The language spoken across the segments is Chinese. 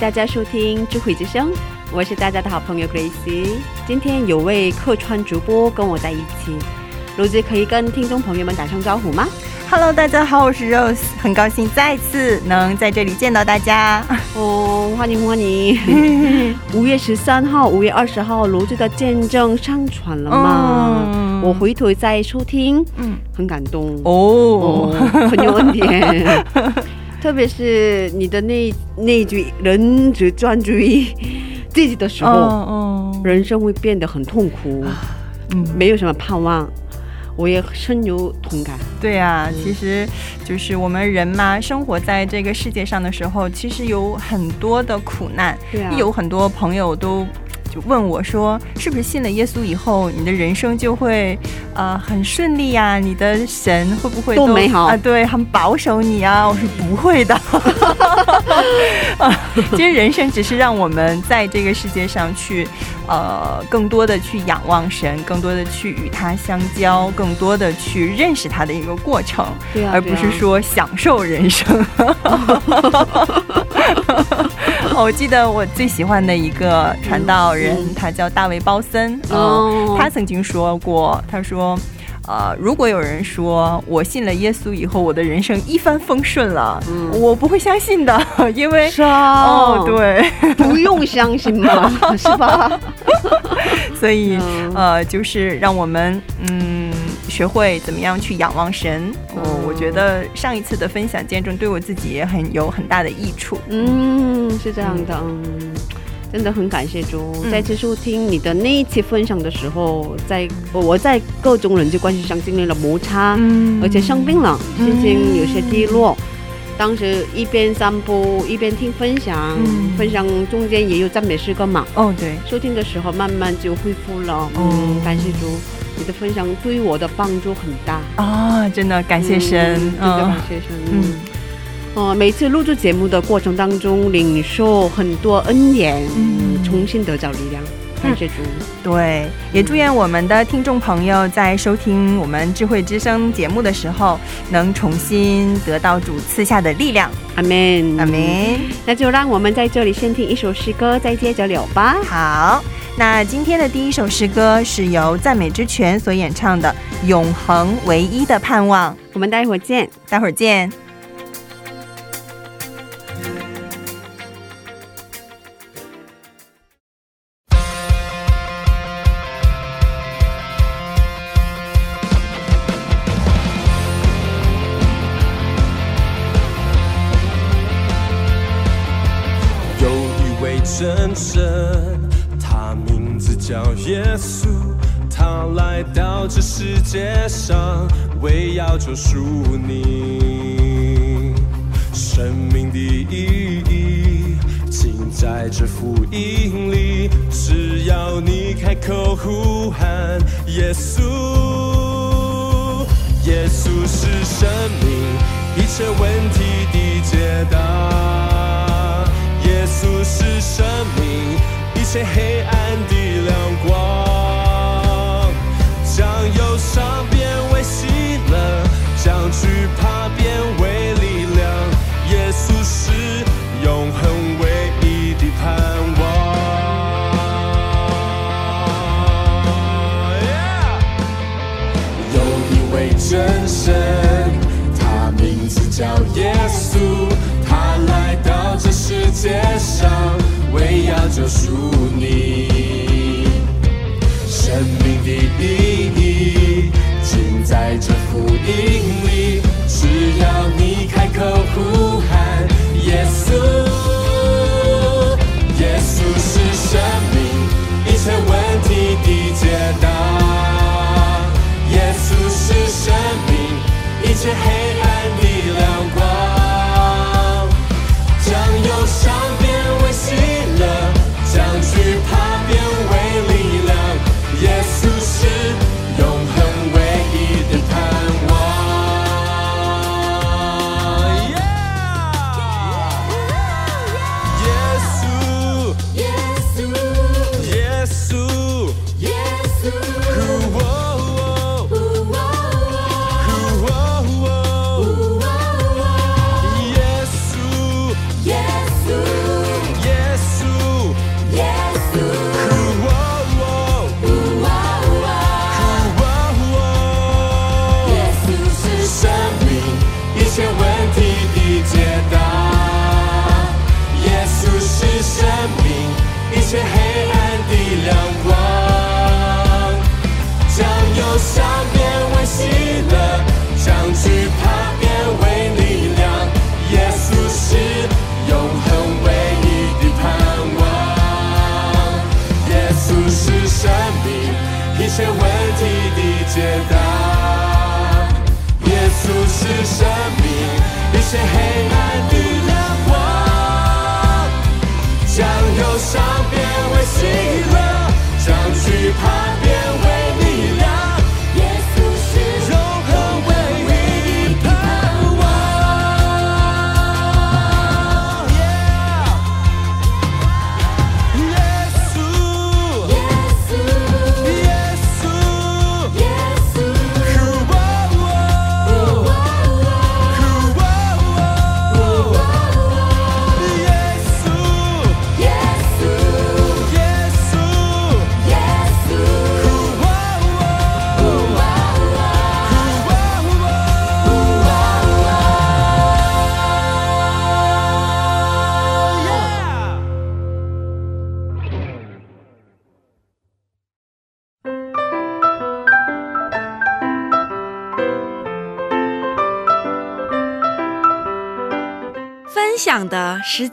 大家收听智慧之声，我是大家的好朋友 Grace。今天有位客串主播跟我在一起，卢子可以跟听众朋友们打声招呼吗？Hello，大家好，我是 Rose，很高兴再次能在这里见到大家。哦，欢迎欢迎！五月十三号、五月二十号，卢子的见证上传了吗？嗯我回头再收听，嗯，很感动哦，很有恩典。特别是你的那那一句“人只专注于自己”的时候，哦，人生会变得很痛苦，嗯，没有什么盼望。我也深有同感。对啊，其实就是我们人嘛，生活在这个世界上的时候，其实有很多的苦难，对啊有很多朋友都。就问我说：“是不是信了耶稣以后，你的人生就会呃很顺利呀、你的神会不会都美好啊？对，很保守你啊？”我说：“不会的。啊其实人生只是让我们在这个世界上去呃更多的去仰望神，更多的去与他相交，更多的去认识他的一个过程，对啊而不是说享受人生。哦我记得我最喜欢的一个传道人，嗯他叫大卫鲍森。哦哦，他曾经说过，他说。呃，如果有人说我信了耶稣以后，我的人生一帆风顺了，嗯我不会相信的，因为是啊，哦，，对，不用相信嘛，是吧？所以、嗯呃，就是让我们嗯学会怎么样去仰望神。哦，嗯我觉得上一次的分享见证对我自己也很有很大的益处。嗯，是这样的，嗯，真的很感谢主。嗯再次收听你的那一期分享的时候，在我在各种人际关系上经历了摩擦，嗯而且生病了，嗯心情有些低落。当时一边散步一边听分享，嗯分享中间也有赞美诗歌嘛，哦，对，收听的时候慢慢就恢复了。哦嗯，感谢主，你的分享对我的帮助很大。啊，真的感谢神，嗯真的感谢神。嗯嗯，哦，每次录制节目的过程当中，领受很多恩典，嗯重新得着力量。对，也祝愿我们的听众朋友在收听我们智慧之声节目的时候，能重新得到主赐下的力量。阿门，阿。门。那就让我们在这里先听一首诗歌，再接着聊吧。好，那今天的第一首诗歌是由赞美之泉所演唱的《永恒唯一的盼望》，我们待会儿见。待会儿见。为要救赎你。生命的意义尽在这福音里，只要你开口呼喊耶稣。耶稣是生命，一切问题的解答。耶稣是生命，一切黑暗的亮光，将忧伤了，将惧怕变为力量。耶稣是永恒唯一的盼望。有一位真神，他名字叫耶稣，他来到这世界上，为要救赎你。生命的在这福音里，只要你开口呼喊耶稣，耶稣是神明，一切问题的解答，耶稣是神明，一切黑暗力量。些黑暗的亮光，将忧伤变为喜乐，将惧怕变。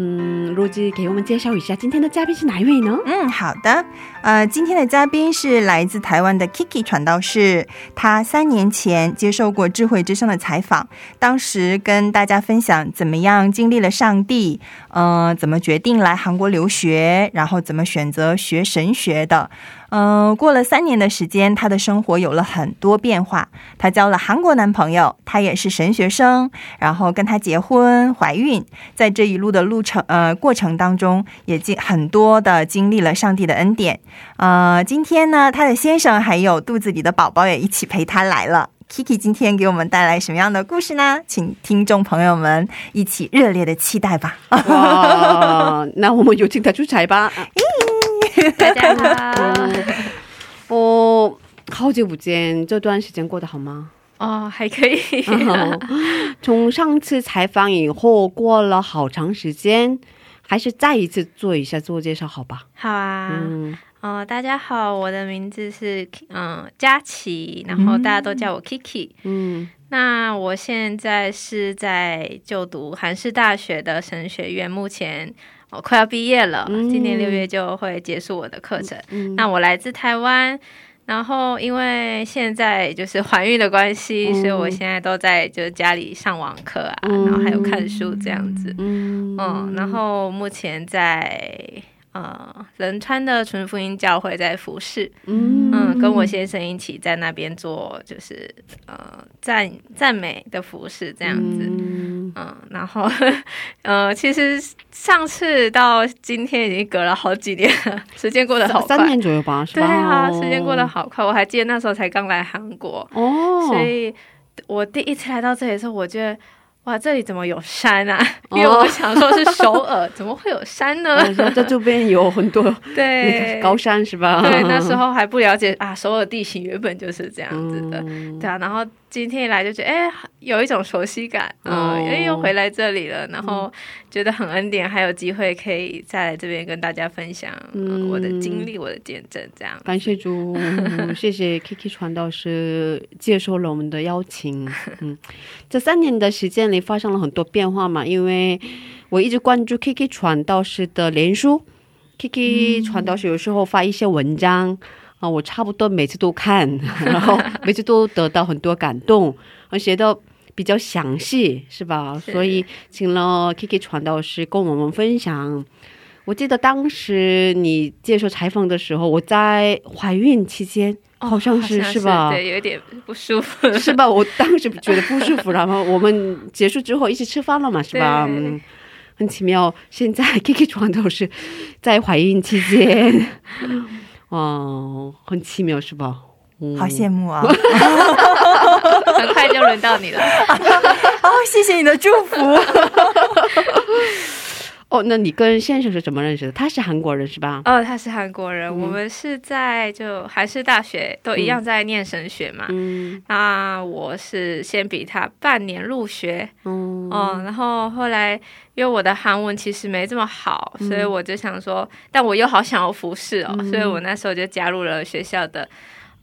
嗯，罗子给我们介绍一下今天的嘉宾是哪一位呢？嗯，好的。呃，今天的嘉宾是来自台湾的 Kiki 传道士，他三年前接受过智慧之声的采访，当时跟大家分享怎么样经历了上帝，呃，怎么决定来韩国留学，然后怎么选择学神学的。嗯、过了三年的时间，她的生活有了很多变化。她交了韩国男朋友，她也是神学生，然后跟他结婚、怀孕，在这一路的路程呃过程当中，也经很多的经历了上帝的恩典。呃，今天呢，她的先生还有肚子里的宝宝也一起陪她来了。Kiki 今天给我们带来什么样的故事呢？请听众朋友们一起热烈的期待吧。哇，那我们有请他出彩吧。大家好。我，好久不见，这段时间过得好吗？哦，还可以。从上次采访以后，过了好长时间，还是再一次做一下自我介绍，好吧？好啊。嗯，哦，大家好，我的名字是嗯佳琪，然后大家都叫我 Kiki。嗯那我现在是在就读韩式大学的神学院，目前我、快要毕业了，嗯今年六月就会结束我的课程。嗯那我来自台湾，然后因为现在就是 怀孕的关系，嗯所以我现在都在就是家里上网课啊，嗯然后还有看书这样子。嗯嗯，然后目前在呃仁川的纯福音教会在服侍，嗯嗯，跟我先生一起在那边做就是呃赞赞美的服侍这样子。嗯嗯，然后，呃，其实上次到今天已经隔了好几年了，时间过得好快。三年左右吧，是吧？对啊，时间过得好快。我还记得那时候才刚来韩国，哦，所以我第一次来到这里的时候，我觉得哇，这里怎么有山啊？哦因为我想说是首尔，怎么会有山呢？在这边有很多 对，高山是吧？对，那时候还不了解啊，首尔地形原本就是这样子的。嗯对啊，然后今天一来就觉得，哎、有一种熟悉感，嗯、哦哎、又回来这里了，然后觉得很恩典，还有机会可以再来这边跟大家分享、呃嗯我的经历、我的见证，这样。感谢主，嗯谢谢 Kiki 传道师接受了我们的邀请。嗯，这三年的时间里发生了很多变化嘛，因为我一直关注 Kiki 传道师的脸书，Kiki 传道师有时候发一些文章啊、我差不多每次都看，然后 每次都得到很多感动，而写的比较详细，是吧？是所以请了 Kiki 传道师跟我们分享。我记得当时你接受采访的时候，我在怀孕期间，好像是、哦好像是吧？对，有点不舒服。是吧？我当时觉得不舒服，然后我们结束之后一起吃饭了嘛，是吧？嗯，很奇妙。现在 Kiki 床都是在怀孕期间，哦，很奇妙，是吧？嗯好羡慕啊！很快就轮到你了。哦，谢谢你的祝福。哦，那你跟先生是怎么认识的？他是韩国人是吧？哦，他是韩国人，嗯。我们是在就韩式大学都一样在念神学嘛。嗯。那我是先比他半年入学，嗯哦，然后后来因为我的韩文其实没这么好，嗯所以我就想说，但我又好想要服侍哦，嗯所以我那时候就加入了学校的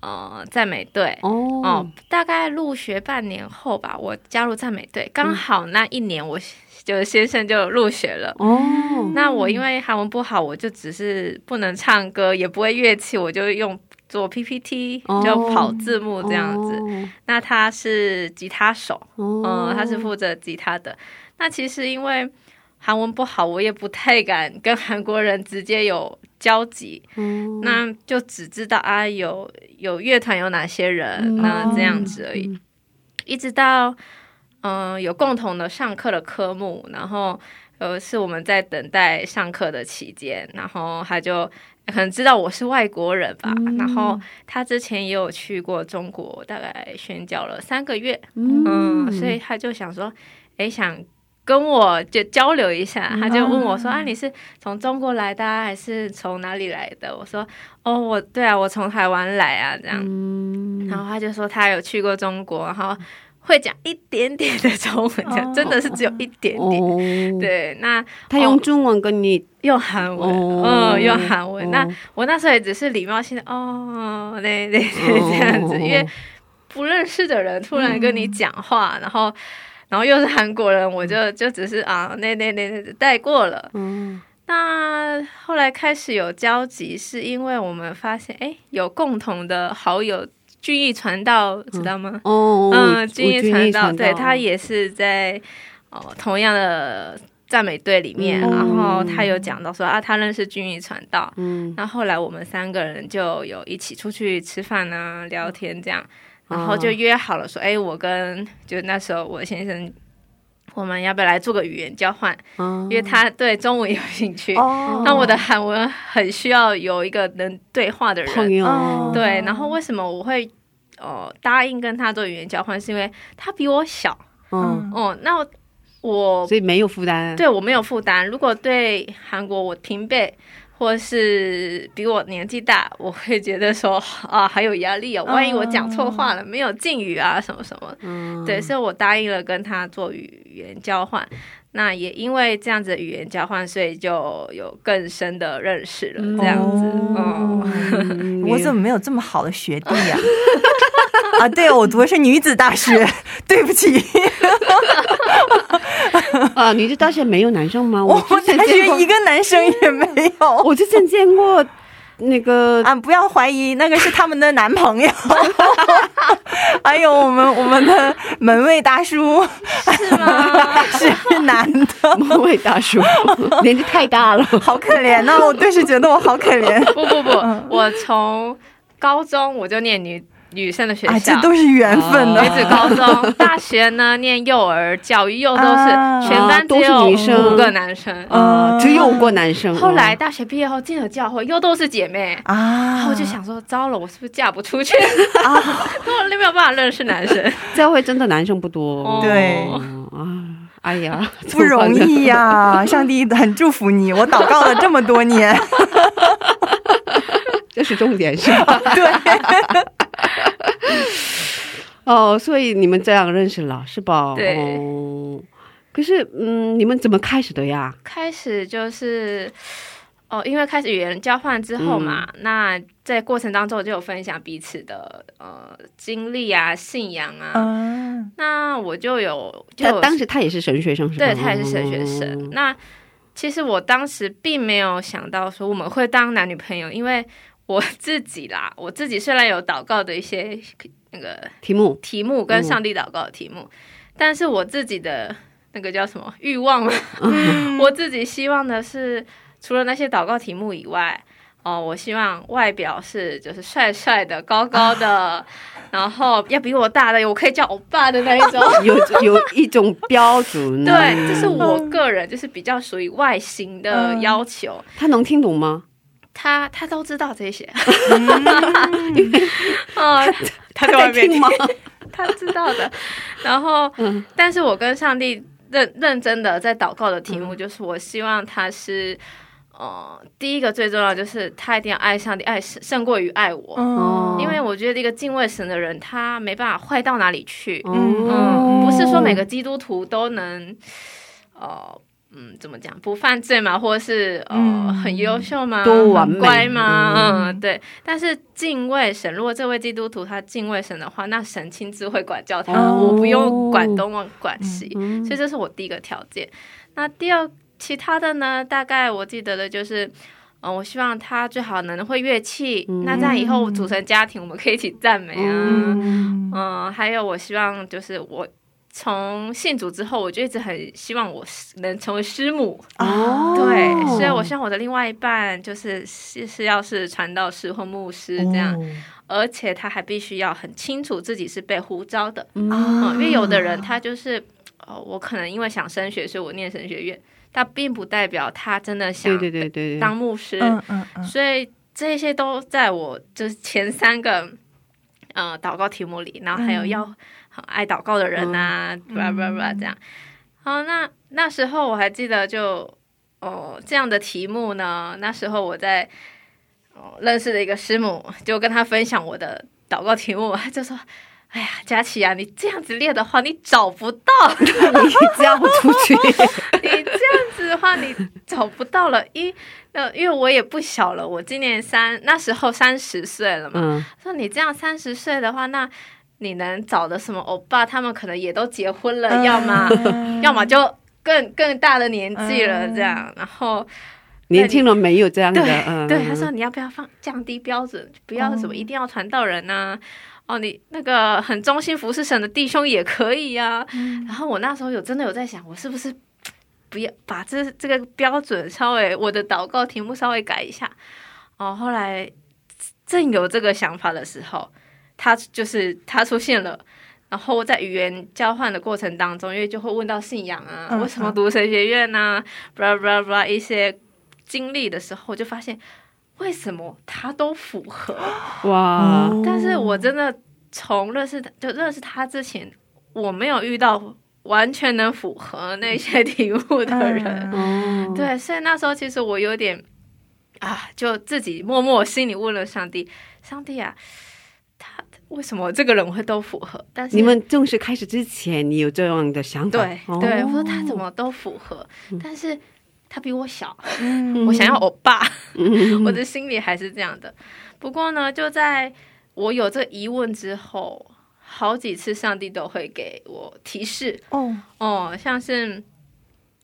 呃赞美队。哦。哦，大概入学半年后吧，我加入赞美队，刚好那一年我就先生就入学了。哦，那我因为韩文不好，我就只是不能唱歌，也不会乐器，我就用做 PPT，哦就跑字幕这样子。哦那他是吉他手，哦嗯，他是负责吉他的。那其实因为韩文不好，我也不太敢跟韩国人直接有交集，哦那就只知道啊有有乐团有哪些人，嗯那这样子而已。一直到嗯、呃有共同的上课的科目，然后呃是我们在等待上课的期间，然后他就可能知道我是外国人吧，然后他之前也有去过中国，大概宣教了三个月，嗯，所以他就想说，诶，想。跟我就交流一下，他就问我说：“啊，你是从中国来的、啊，还是从哪里来的？”我说：“哦，我对啊，我从台湾来啊，这样。嗯然后他就说他有去过中国，然后会讲一点点的中文，这样、哦。真的是只有一点点。哦，，对，那他用中文跟你用韩文，哦嗯，用韩文。哦。那我那时候也只是礼貌性的哦，对对对，这样子，哦因为不认识的人突然跟你讲话，然后然后又是韩国人，我就就只是啊，那那那那带过了。嗯。那后来开始有交集，是因为我们发现，哎，有共同的好友，俊逸传道，知道吗？哦，嗯，俊逸传道，对他也是在哦同样的赞美队里面，嗯然后他有讲到说啊，他认识俊逸传道。嗯，那后来我们三个人就有一起出去吃饭啊、聊天这样，哦然后就约好了说，哎，我跟就那时候我先生，我们要不要来做个语言交换？嗯因为他对中文有兴趣，哦那我的韩文很需要有一个能对话的人。朋友，哦对，然后为什么我会呃答应跟他做语言交换？是因为他比我小嗯，哦、那我我所以没有负担，对我没有负担。如果对韩国我平辈或是比我年纪大，我会觉得说啊还有压力哦，万一我讲错话了，没有敬语啊什么什么。嗯，对，所以我答应了跟他做语言交换。那也因为这样子的语言交换，所以就有更深的认识了。这样子，哦，嗯我怎么没有这么好的学弟呀、啊？对，我读的是女子大学，对不起，啊？女子大学没有男生吗？我之前大学一个男生也没有。我之前见过那个啊，不要怀疑，那个是他们的男朋友。还有我们我们的门卫大叔是吗？是男的，门卫大叔，年纪太大了。好可怜呐、我顿时觉得我好可怜 不不不，我从高中我就念女女生的学啊，校这。都是缘分的。女子高中、大学呢，念幼儿教育，又都是啊全班只都是有女生五个男生。啊，只有过男生。后来大学毕业后进了教会，又都是姐妹。啊我就想说，糟了，我是不是嫁不出去？啊，我没有办法认识男生。教会真的男生不多。哦对啊，哎呀，不容易呀、上帝很祝福你，我祷告了这么多年。这是重点是吧？对，哦，所以你们这样认识了是吧？对哦可是，嗯，你们怎么开始的呀？开始就是。哦，因为开始语言交换之后嘛，嗯那在过程当中就有分享彼此的呃经历啊、信仰啊。嗯那我就有，就当时他也是神学生是吧？对他也是神学生。嗯那其实我当时并没有想到说我们会当男女朋友，因为我自己啦，我自己虽然有祷告的一些那个题目题目跟上帝祷告的题目，但是我自己的那个叫什么欲望嘛，我自己希望的是，除了那些祷告题目以外。哦，我希望外表是就是帅帅的、高高的，然后要比我大的，我可以叫欧巴的那一种。有有一种标准，对，这是我个人就是比较属于外形的嗯要求。他能听懂吗？他他都知道这些，嗯啊，他在在外面听吗？他知道的。然后，嗯但是我跟上帝认认真的在祷告的题嗯目，就是我希望他是，呃，第一个最重要就是他一定要爱上帝，爱胜胜过于爱我。哦因为我觉得一个敬畏神的人，他没办法坏到哪里去。嗯嗯，不是说每个基督徒都能，呃，嗯，怎么讲，不犯罪嘛，或者是呃、嗯很优秀吗？很都完美乖吗？嗯嗯，对。但是敬畏神，如果这位基督徒他敬畏神的话，那神亲自会管教他，哦我不用管东管管西。嗯所以这是我第一个条件。那第二，其他的呢？大概我记得的就是，嗯、我希望他最好能会乐器，那这样以后组成家庭，我们可以一起赞美啊。嗯嗯，还有我希望就是我从信主之后，我就一直很希望我能成为师母。哦对，所以我希望我的另外一半就是是是要是传道师或牧师这样，哦而且他还必须要很清楚自己是被呼召的。嗯嗯，因为有的人他就是，哦，我可能因为想升学，所以我念神学院，但并不代表他真的想对对对对对，当牧师。嗯嗯嗯，所以这些都在我就是前三个呃祷告题目里，然后还有要很爱祷告的人呐、巴拉巴拉巴拉这样。好，那那时候我还记得就哦这样的题目呢，那时候我在哦认识的一个师母，就跟他分享我的祷告题目，他 就说。哎呀，佳琪啊，你这样子列的话，你找不到。你这样出去，你这样子的话，你找不到了。一呃，因为我也不小了，我今年三那时候三十岁了嘛。嗯，说你这样三十岁的话，那你能找的什么欧巴？他们可能也都结婚了，要么 要么就更更大的年纪了，这样。然后年轻人没有这样的，对、嗯，对，嗯他说你要不要放降低标准，不要什么一定要传道人呐、哦，你那个很忠心服侍神的弟兄也可以呀、然后我那时候有真的有在想，我是不是不要把这这个标准稍微我的祷告题目稍微改一下？哦，后来正有这个想法的时候，他就是他出现了。然后在语言交换的过程当中，因为就会问到信仰啊，嗯为什么读神学院呐、巴拉巴拉巴拉一些经历的时候，我就发现为什么他都符合。哇，哦但是我真的从认识他就认识他之前，我没有遇到完全能符合那些题目的人。对，所以那时候其实我有点啊，就自己默默心里问了上帝：上帝啊，他为什么这个人会都符合？但是你们正式开始之前，你有这样的想法？对、哦对，我说他怎么都符合，但是他比我小，嗯我想要欧巴。嗯我的心里还是这样的。不过呢，就在我有这疑问之后，好几次上帝都会给我提示哦，哦，像是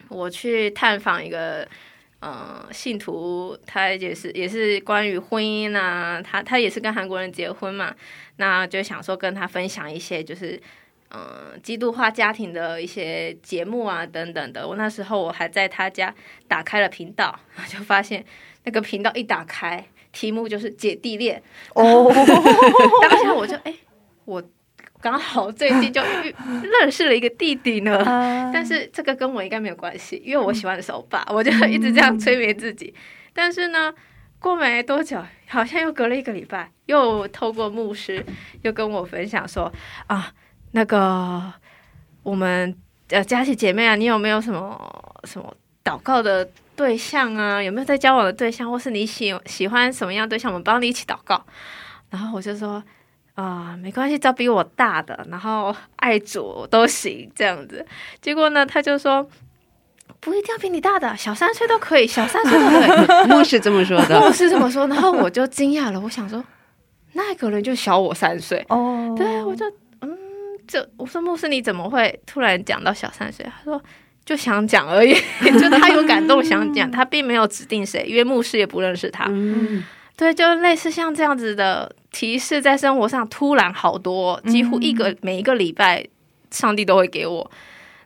我去探访一个。呃，信徒他也是也是关于婚姻啊，他他也是跟韩国人结婚嘛，那就想说跟他分享一些就是嗯、呃基督化家庭的一些节目啊等等的。我那时候我还在他家打开了频道，就发现那个频道一打开，题目就是姐弟恋。哦，当下我就哎、我刚好最近就遇认识了一个弟弟呢。啊但是这个跟我应该没有关系，因为我喜欢的是欧巴，我就一直这样催眠自己。但是呢，过没多久，好像又隔了一个礼拜，又透过牧师又跟我分享说啊，那个我们呃佳琪姐妹啊，你有没有什么什么祷告的对象啊？有没有在交往的对象，或是你喜喜欢什么样的对象？我们帮你一起祷告。然后我就说。啊、没关系，只要比我大的，然后爱主都行这样子。结果呢，他就说不一定要比你大的，小三岁都可以，小三岁都可以。牧师这么说的，牧师这么说，然后我就惊讶了，我想说那个人就小我三岁，哦，对我就嗯，这我说牧师你怎么会突然讲到小三岁？他说。就想讲而已，就他有感动想讲，他并没有指定谁，因为牧师也不认识他。嗯，对，就类似像这样子的提示，在生活上突然好多，几乎一个、每一个礼拜，上帝都会给我。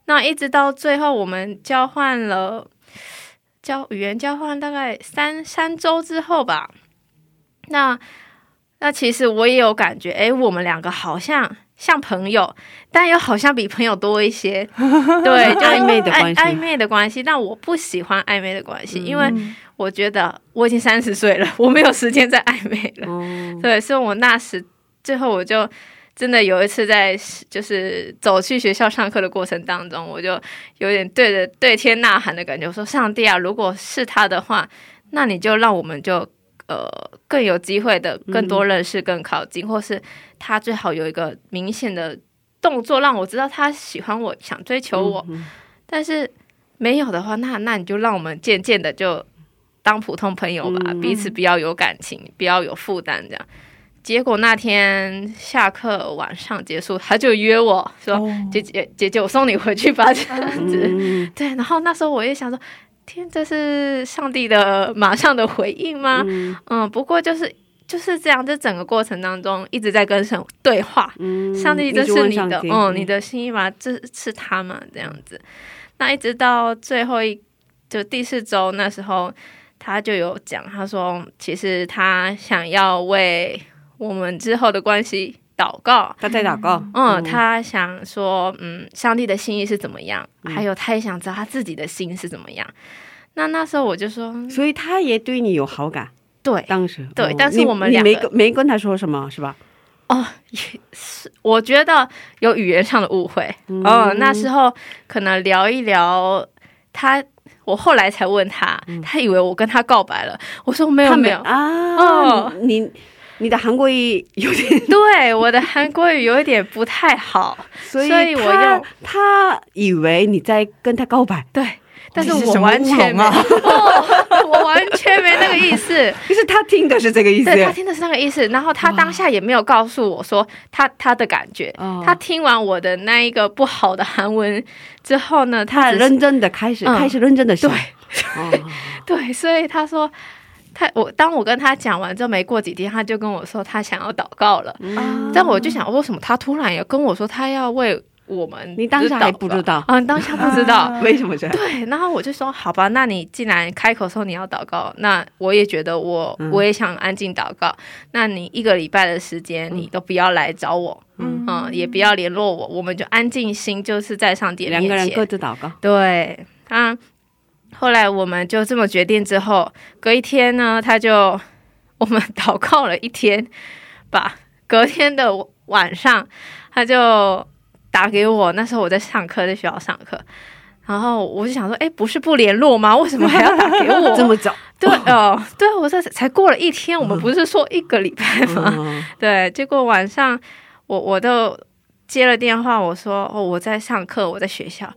那一直到最后，我们交换了交语言交换大概三三周之后吧。那那其实我也有感觉，哎，我们两个好像像朋友，但又好像比朋友多一些。对，就暧昧的关系暧暧昧的关系。但我不喜欢暧昧的关系，因为嗯我觉得我已经三十岁了，我没有时间再暧昧了。哦，对，所以我那时最后我就真的有一次在就是走去学校上课的过程当中，我就有点对着对天呐喊的感觉，我说：“上帝啊，如果是他的话，那你就让我们就呃更有机会的更多认识、更靠近，或是他最好有一个明显的动作，让我知道他喜欢我，想追求我。嗯但是没有的话，那那你就让我们渐渐的就当普通朋友吧，嗯彼此不要有感情，不要有负担，这样。结果那天下课晚上结束，他就约我说：“哦姐姐姐姐，我送你回去吧。”这样子。嗯对，然后那时候我也想说，天，这是上帝的马上的回应吗？嗯嗯，不过就是就是这样，这整个过程当中一直在跟神对话。嗯上帝，这是你的，嗯，你的心意吗？这是他吗？这样子。那一直到最后一就第四周那时候，他就有讲，他说其实他想要为我们之后的关系祷告。他在祷告，嗯，他想说，嗯，上帝的心意是怎么样？嗯还有他也想知道他自己的心是怎么样。那那时候我就说，所以他也对你有好感。对，当时哦对但是我们两个跟没跟他说什么是吧？哦，也是，我觉得有语言上的误会。嗯哦，那时候可能聊一聊，他，我后来才问他，他以为我跟他告白了。我说没有没有，啊，哦你你的韩国语有点，对，我的韩国语有一点不太好，所以我要他以为你在跟他告白，对。但是我完全没，啊 哦，我完全没那个意思。就是他听的是这个意思。对他听的是那个意思，然后他当下也没有告诉我说他他的感觉。哦他听完我的那一个不好的韩文之后呢，他认真的开始、嗯开始认真的想，对哦对，所以他说他我当我跟他讲完之后，没过几天他就跟我说他想要祷告了。嗯但我就想，为什么他突然也跟我说他要为我们？你当下还不知道嗯，当下不知道。为什么这样？对，然后我就说好吧，那你既然开口说你要祷告，那我也觉得我、嗯我也想安静祷告。那你一个礼拜的时间，你都不要来找我，嗯嗯，也不要联络我，我们就安静心，就是在上帝。两个人各自祷告，对，他后来我们就这么决定之后，隔一天呢，他就我们祷告了一天吧。隔天的晚上，他就打给我，那时候我在上课，在学校上课。然后我就想说，哎，不是不联络吗？为什么还要打给我？这么早，对哦，对，我说才过了一天，我们不是说一个礼拜吗？嗯 对，结果晚上我我都接了电话，我说哦我在上课，我在学校，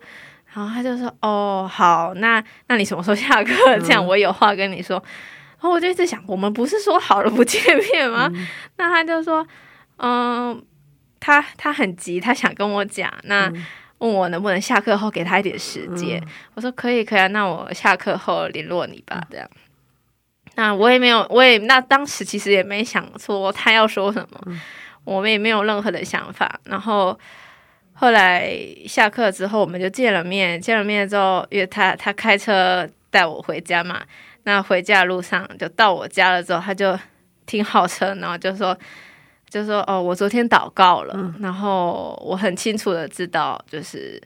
然后他就说哦好，那那你什么时候下课？这样我有话跟你说。然后我就一直想，我们不是说好了不见面吗？那他就说嗯，他他很急，他想跟我讲，那。问我能不能下课后给他一点时间，我说可以可以啊，那我下课后联络你吧，这样。那我也没有，我也那当时其实也没想说他要说什么，我们也没有任何的想法。然后后来下课之后，我们就见了面，见了面之后，因为他他开车带我回家嘛，那回家路上就到我家了之后，他就停好车，然后就说。就说哦，我昨天祷告了，然后我很清楚的知道，就是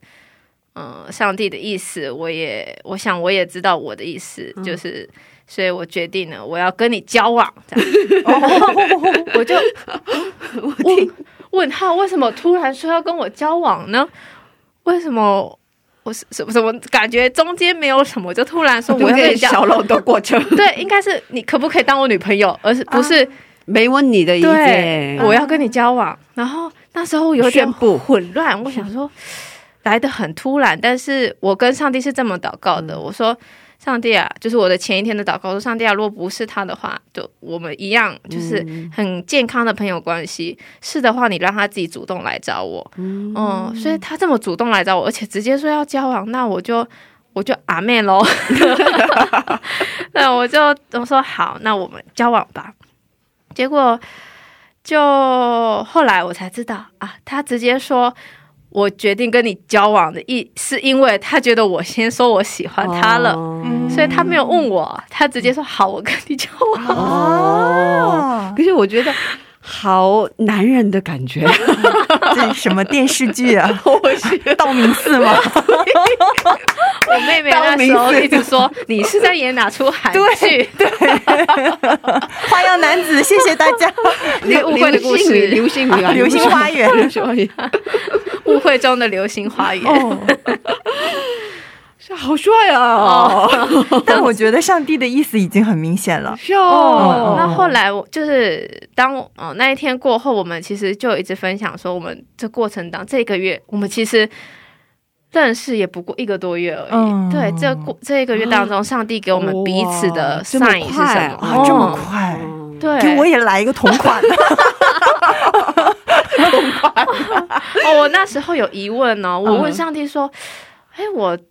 嗯、呃上帝的意思，我也我想我也知道我的意思，就是所以我决定了我要跟你交往，这样，我就问问号，为什么突然说要跟我交往呢？为什么我是什么什么感觉中间没有什么，就突然说我要跟你交小漏的过程，对，应该是你可不可以当我女朋友，而是不是、没问你的意对见，，我要跟你交往。然后那时候有点宣布混乱，我想说来的很突然，但是我跟上帝是这么祷告的，我说。上帝啊，就是我的前一天的祷告，说上帝啊，如果不是他的话，就我们一样，就是很健康的朋友关系。是的话，你让他自己主动来找我，嗯，所以他这么主动来找我，而且直接说要交往，那我就我就阿妹喽，那我就我说好，那我们交往吧。结果就后来我才知道啊，他直接说我决定跟你交往的意，是因为他觉得我先说我喜欢他了，哦。所以他没有问我，他直接说好，我跟你交往。哦，可是我觉得好男人的感觉，这是什么电视剧啊？道明寺吗？我妹妹那时候一直说你是在演哪出韩剧？对花样男子，谢谢大家。流误会的故事，流星雨啊，流星花园流星花园，误会中的流星花园。好帅啊！但我觉得上帝的意思已经很明显了。是哦哦，那后来我就是当我呃那一天过后，我们其实就一直分享说，我们这过程当这个月，我们其实认识也不过一个多月而已。嗯对，这过这一个月当中，上帝给我们彼此的哇这么 sign 是什快么？啊，这么哦快，对，给我也来一个同款。同款 哦，我那时候有疑问哦，我问嗯上帝说：“哎、我这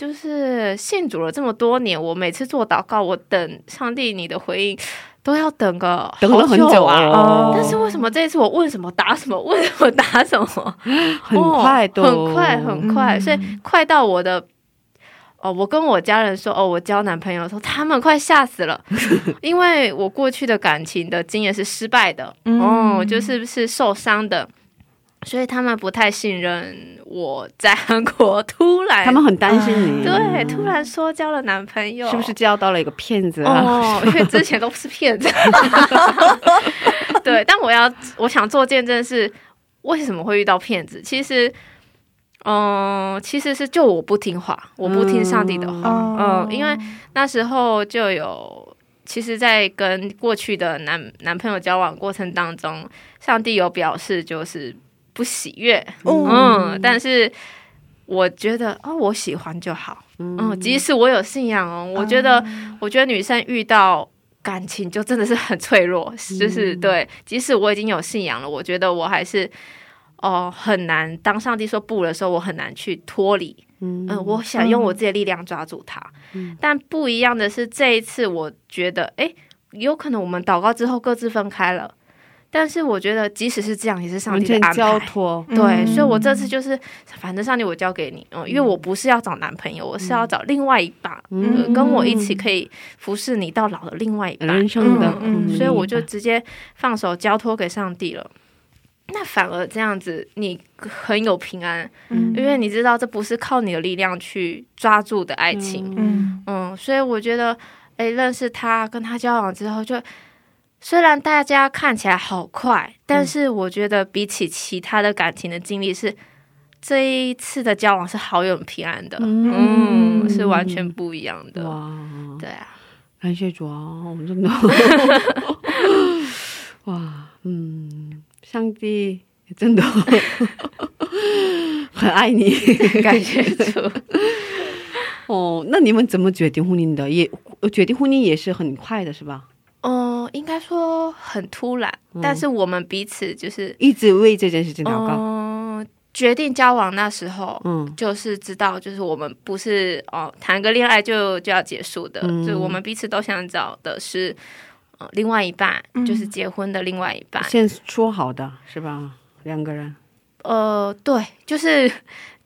就是信主了这么多年，我每次做祷告，我等上帝你的回应都要等个等了很久啊。哦，但是为什么这一次我问什么答什么，问什么答什么，很快的，哦很快很快，嗯所以快到我的。哦，我跟我家人说，哦，我交男朋友的时候，他们快吓死了，因为我过去的感情的经验是失败的，嗯哦，就是是受伤的，所以他们不太信任我在韩国突然，他们很担心你，对突然说交了男朋友，是不是交到了一个骗子啊？哦，因为之前都是骗子。对，但我要我想做见证是为什么会遇到骗子？其实，嗯、其实是就我不听话，我不听上帝的话，嗯、哦因为那时候就有。其实，在跟过去的男男朋友交往过程当中，上帝有表示就是不喜悦，哦。嗯，但是我觉得哦，我喜欢就好，嗯，即使我有信仰哦，我觉得，我觉得女生遇到感情就真的是很脆弱，就是对，即使我已经有信仰了，我觉得我还是哦、很难。当上帝说不的时候，我很难去脱离。嗯我想用我自己的力量抓住它，但不一样的是，这一次我觉得，诶，有可能我们祷告之后各自分开了，但是我觉得即使是这样，也是上帝的安排。交排。托，对，嗯。所以我这次就是，反正上帝我交给你，嗯，因为我不是要找男朋友，我是要找另外一半，嗯。呃跟我一起可以服侍你到老的另外一半。人生的，嗯，嗯所以我就直接放手交托给上帝了。那反而这样子，你很有平安，嗯。因为你知道这不是靠你的力量去抓住的爱情。嗯。嗯，所以我觉得，哎，认识他，跟他交往之后就，虽然大家看起来好快，但是我觉得比起其他的感情的经历是。这一次的交往是好有平安的，嗯嗯，是完全不一样的，哇，对啊，感谢主啊，我们真的，哇，嗯，上帝真的很爱你 感谢主。哦。那你们怎么决定婚姻的？也决定婚姻也是很快的，是吧？嗯、应该说很突然，但是我们彼此就是一直为这件事情祷告。嗯、决定交往那时候，嗯就是知道，就是我们不是哦谈个恋爱就就要结束的，嗯就是我们彼此都想找的是呃另外一半，嗯就是结婚的另外一半。先说好的是吧？两个人，呃，对，就是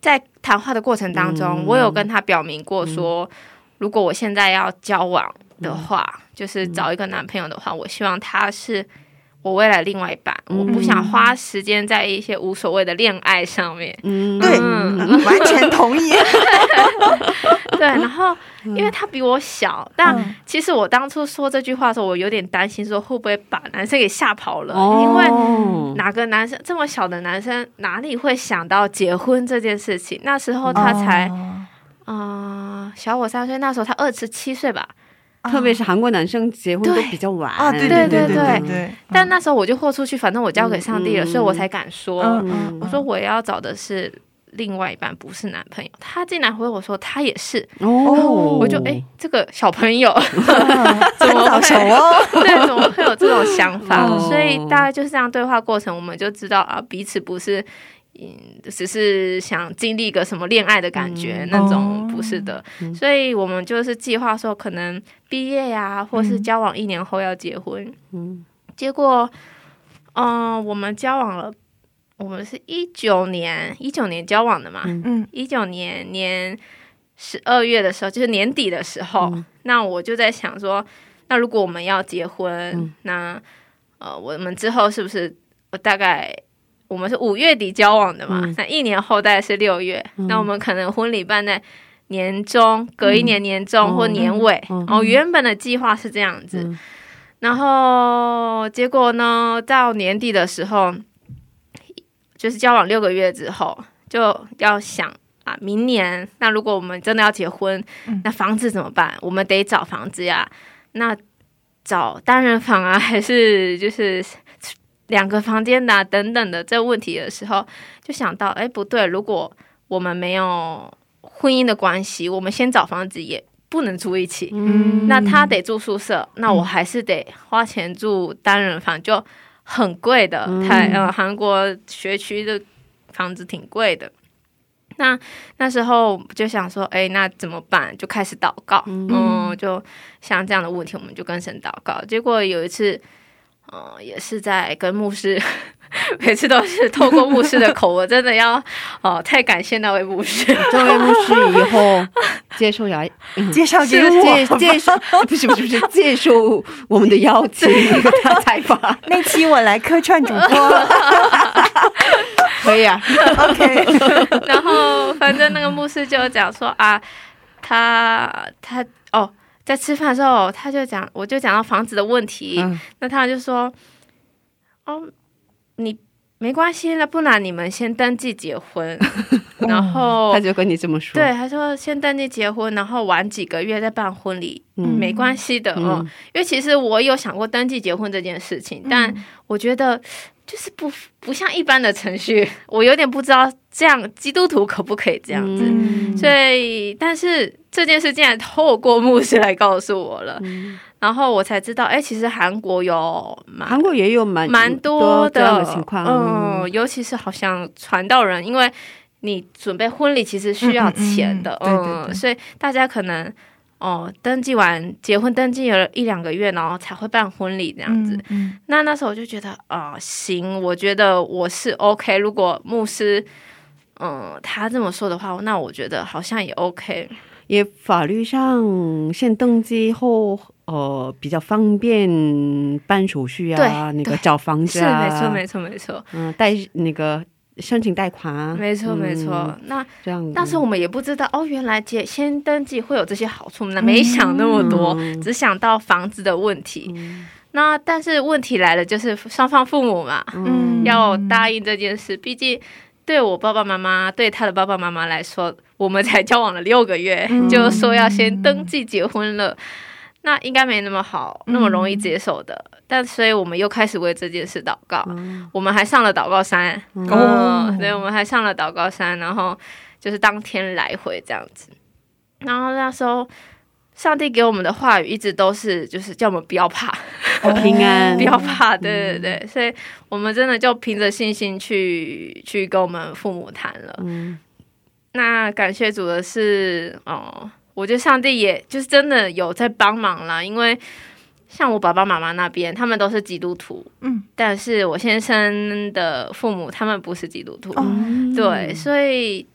在谈话的过程当中，嗯我有跟他表明过说，如果我现在要交往的话，就是找一个男朋友的话，我希望他是我未来另外一半，嗯我不想花时间在一些无所谓的恋爱上面。嗯，对嗯完全同意。对，然后因为他比我小，但嗯其实我当初说这句话的时候，我有点担心，说会不会把男生给吓跑了，哦因为哪个男生这么小的男生哪里会想到结婚这件事情？那时候他才哦嗯、小我三岁，那时候他二十七岁吧。特别是韩国男生结婚都比较晚啊，对对对对对对，但那时候我就豁出去，反正我交给上帝了，嗯所以我才敢说。我说我要找的是另外一半，不是男朋友。他竟然回我说他也是，哦，我就哎、这个小朋友 很早熟哦。对，怎么会有这种想法？哦所以大概就是这样对话过程，我们就知道啊，彼此不是。嗯，只是想经历个什么恋爱的感觉、嗯那哦种，不是的。所以我们就是计划说，可能毕业呀、或是交往一年后要结婚。嗯。结果，嗯、我们交往了，我们是一九年一九年交往的嘛，嗯。一九年年十二月的时候，就是年底的时候，那我就在想说，那如果我们要结婚，那呃，我们之后是不是我大概我们是五月底交往的嘛？那一年后大概是六月，那我们可能婚礼办在年中，隔一年年中或年尾。嗯哦，原本的计划是这样子，嗯然后结果呢，到年底的时候，就是交往六个月之后，就要想啊，明年那如果我们真的要结婚，嗯那房子怎么办？我们得找房子呀。那找单人房啊，还是就是两个房间的、啊、等等的这个问题的时候，就想到，哎，不对，如果我们没有婚姻的关系，我们先找房子也不能住一起。嗯那他得住宿舍，那我还是得花钱住单人房，就很贵的。台呃韩国学区的房子挺贵的。那那时候就想说，哎，那怎么办？就开始祷告，嗯，就像这样的问题，我们就跟神祷告。结果有一次，嗯，也是在跟牧师。每次都是透过牧师的口，我真的要哦，太感谢那位牧师。这位牧师以后接受来介绍给介介绍，不是不是不是接受我们的邀请和他采访。那期我来客串主播，可以啊。OK。然后反正那个牧师就讲说啊，他他哦，在吃饭的时候他就讲，我就讲到房子的问题，那他就说哦。你没关系，那不然你们先登记结婚，然后他就跟你这么说。对，他说先登记结婚，然后晚几个月再办婚礼，没关系的嗯，因为其实我有想过登记结婚这件事情，但我觉得就是不不像一般的程序，我有点不知道这样基督徒可不可以这样子。所以，但是这件事竟然透过牧师来告诉我了。然后我才知道，哎，其实韩国有，韩国也有蛮蛮多的情况，嗯，尤其是好像传道人，因为你准备婚礼其实需要钱的，嗯，所以大家可能哦，登记完结婚登记了一两个月，然后才会办婚礼这样子。那那时候我就觉得啊，行，我觉得我是 OK。如果牧师嗯他这么说的话，那我觉得好像也 OK。也法律上先登记后。呃，比较方便办手续啊，那个找房子啊，是没错，没错，没错。嗯，贷那个申请贷款啊，没错，没错。那这样，但是我们也不知道哦，原来结先登记会有这些好处，那没想那么多，只想到房子的问题。那但是问题来了，就是双方父母嘛，嗯，要答应这件事。毕竟对我爸爸妈妈，对他的爸爸妈妈来说，我们才交往了六个月，就说要先登记结婚了。那应该没那么好，那么容易接受的。但所以我们又开始为这件事祷告，我们还上了祷告山哦，对，我们还上了祷告山，然后就是当天来回这样子。然后那时候，上帝给我们的话语一直都是，就是叫我们不要怕，平安，不要怕。对对对，所以我们真的就凭着信心去去跟我们父母谈了。嗯，那感谢主的是哦。我觉得上帝也就是真的有在帮忙啦，因为像我爸爸妈妈那边，他们都是基督徒，嗯，但是我先生的父母他们不是基督徒，对，所以。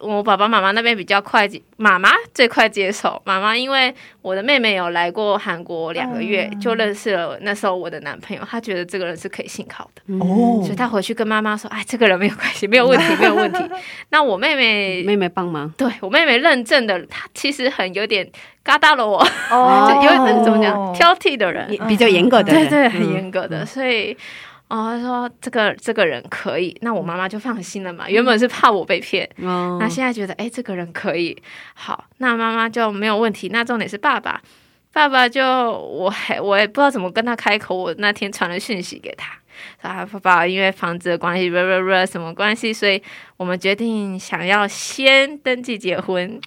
我爸爸妈妈那边比较快接，妈妈最快接受。妈妈因为我的妹妹有来过韩国两个月，就认识了那时候我的男朋友，她觉得这个人是可以信靠的，哦，所以她回去跟妈妈说：“哎，这个人没有关系，没有问题，没有问题。”那我妹妹妹妹帮忙，对我妹妹认证的，她其实很有点嘎达了我，哦，有点怎么讲挑剔的人，比较严格的，对对，很严格的，所以。哦，他说这个这个人可以，那我妈妈就放心了嘛。原本是怕我被骗，那现在觉得哎，这个人可以，好，那妈妈就没有问题。那重点是爸爸，爸爸就我还我也不知道怎么跟他开口。我那天传了讯息给他，啊，爸爸因为房子的关系，什么关系，所以我们决定想要先登记结婚，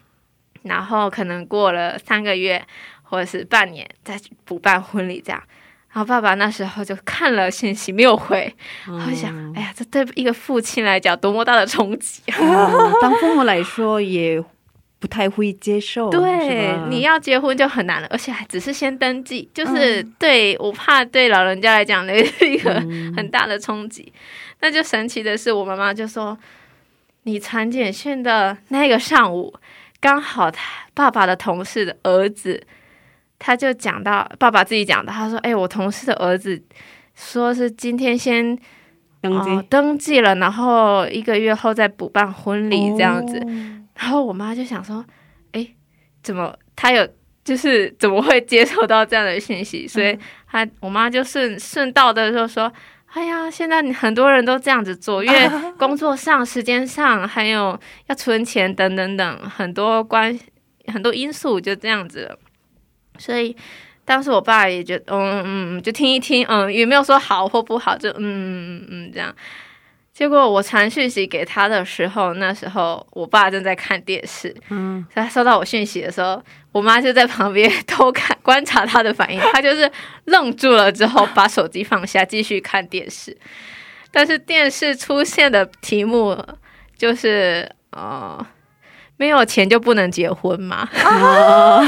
然后可能过了三个月或者是半年再补办婚礼这样。然后爸爸那时候就看了信息没有回，我想，哎呀，这对一个父亲来讲多么大的冲击啊！当父母来说也不太会接受，对，你要结婚就很难了，而且还只是先登记，就是对我怕对老人家来讲的一个 很大的冲击。那就神奇的是，我妈妈就说，你产检讯的那个上午，刚好他爸爸的同事的儿子。他就讲到爸爸自己讲的，他说：“哎，我同事的儿子说是今天先登记登记了，然后一个月后再补办婚礼这样子。”然后我妈就想说：“哎，怎么他有就是怎么会接受到这样的信息？”所以，他我妈就顺顺道的就说：“哎呀，现在很多人都这样子做，因为 工作上、时间上，还有要存钱等等等很多关很多因素，就这样子。”所以当时我爸也觉得，嗯嗯，就听一听，嗯，也没有说好或不好，就嗯嗯嗯这样。结果我传讯息给他的时候，那时候我爸正在看电视，嗯，他收到我讯息的时候，我妈就在旁边偷看观察他的反应，他就是愣住了之后把手机放下，继续看电视。但是电视出现的题目就是呃，没有钱就不能结婚嘛，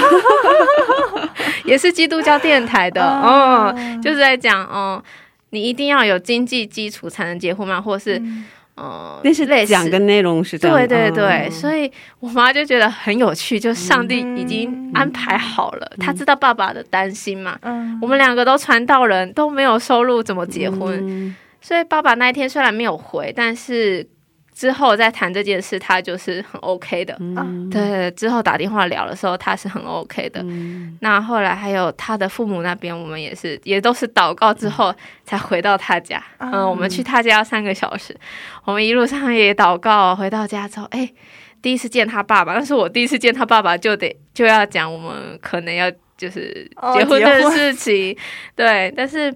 也是基督教电台的，啊。嗯，就是在讲，哦，你一定要有经济基础才能结婚嘛，或是，嗯。嗯，但是类似讲的内容是这样，对对对，哦所以我妈就觉得很有趣，就上帝已经安排好了，她知道爸爸的担心嘛。嗯。我们两个都传道人，都没有收入，怎么结婚？嗯。所以爸爸那一天虽然没有回，但是之后再谈这件事，他就是很 OK 的。嗯对，之后打电话聊的时候，他是很 OK 的。嗯那后来还有他的父母那边，我们也是也都是祷告之后才回到他家。嗯，我们去他家要三个小时，我们一路上也祷告，回到家之后，哎，第一次见他爸爸，但是我第一次见他爸爸就得就要讲我们可能要就是哦结婚的事情，对，但是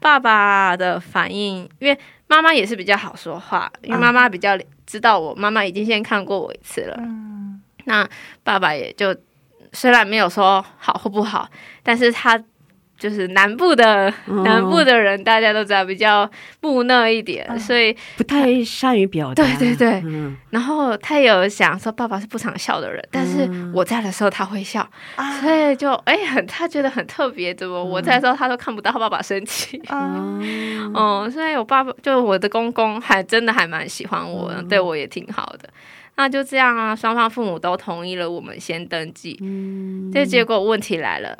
爸爸的反应，因为妈妈也是比较好说话，因为妈妈比较知道我，妈妈已经先看过我一次了，嗯。那爸爸也就虽然没有说好或不好，但是他就是南部的、哦。南部的人，大家都知道比较木讷一点，嗯所以不太善于表达，对对对。嗯。然后他也有想说爸爸是不常笑的人，但是嗯。我在的时候他会笑，啊。所以就哎很他觉得很特别，怎么我在的时候他都看不到爸爸生气。啊。嗯，所以我爸爸就我的公公还真的还蛮喜欢我的，对我也挺好的。那就这样啊，双方父母都同意了，我们先登记。嗯。这结果问题来了，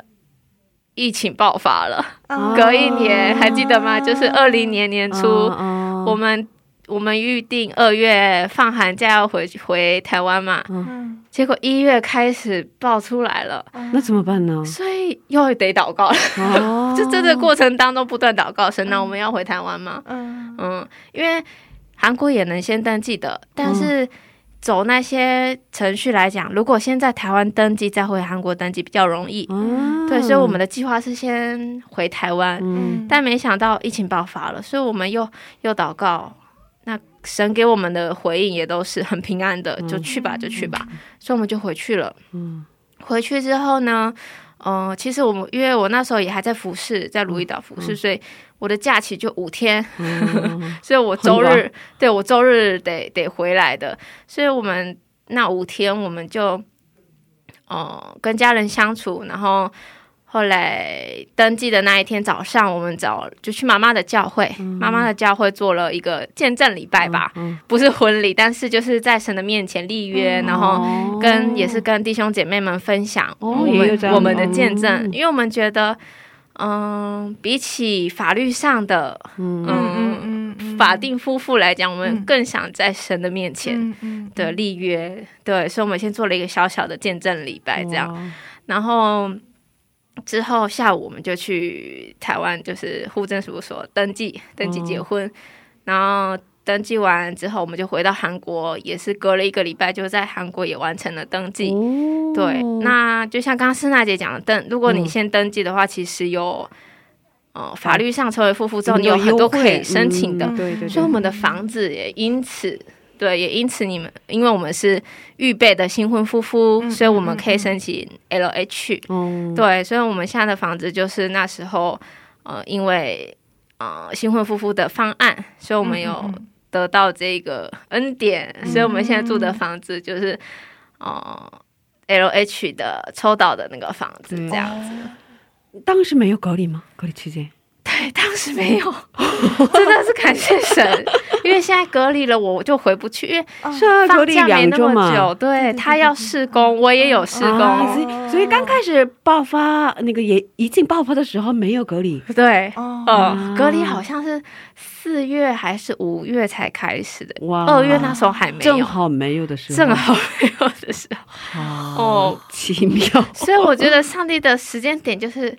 疫情爆发了。啊隔一年还记得吗？就是二零年年初，哦我们我们预定二月放寒假要回回台湾嘛，嗯结果一月开始爆出来了，那怎么办呢？所以又得祷告了。哦 就这个过程当中不断祷告，神，那我们要回台湾嘛？嗯嗯，因为韩国也能先登记的，但是走那些程序来讲，如果先在台湾登记再回韩国登记比较容易。嗯对，所以我们的计划是先回台湾，嗯但没想到疫情爆发了，所以我们又又祷告。那神给我们的回应也都是很平安的，就去吧，就去吧。所以我们就回去了。嗯回去之后呢，嗯、其实我们因为我那时候也还在服侍，在鲁伊岛服侍，所以我的假期就五天，嗯。所以我周日对我周日得得回来的，所以我们那五天我们就，呃，跟家人相处，然后后来登记的那一天早上，我们找就去妈妈的教会，妈妈的教会做了一个见证礼拜吧，嗯不是婚礼，但是就是在神的面前立约，然后哦跟也是跟弟兄姐妹们分享哦我们我们的见证。哦，因为我们觉得，嗯，比起法律上的嗯。嗯法定夫妇来讲，我们嗯更想在神的面前嗯嗯的立约，对，所以我们先做了一个小小的见证礼拜，这样，然后之后下午我们就去台湾，就是户政事务所登记登记结婚，然后登记完之后，我们就回到韩国，也是隔了一个礼拜，就在韩国也完成了登记。哦对，那就像刚刚施娜姐讲的，登如果你嗯先登记的话，其实有呃法律上成为夫妇之后，你有很多可以申请的。嗯对对对，所以我们的房子也因此，对，也因此你们，因为我们是预备的新婚夫妇，嗯所以我们可以申请 L H。哦对，所以我们现在的房子就是那时候，呃，因为呃新婚夫妇的方案，所以我们有嗯得到这个恩典，所以我们现在住的房子就是呃 L H 的抽到的那个房子，这样子。当时没有隔离吗？隔离期间对，当时没有，真的是感谢神，因为现在隔离了，我就回不去，因为放离假没那。么久，对他要试工，我也有试工，啊，所以所以刚开始爆发那个也一经爆发的时候没有隔离，对，哦呃，隔离好像是四月还是五月才开始的，哇，二月那时候还没有，正好没有的时候，正好没有的时候，哦哦，奇妙，所以我觉得上帝的时间点就是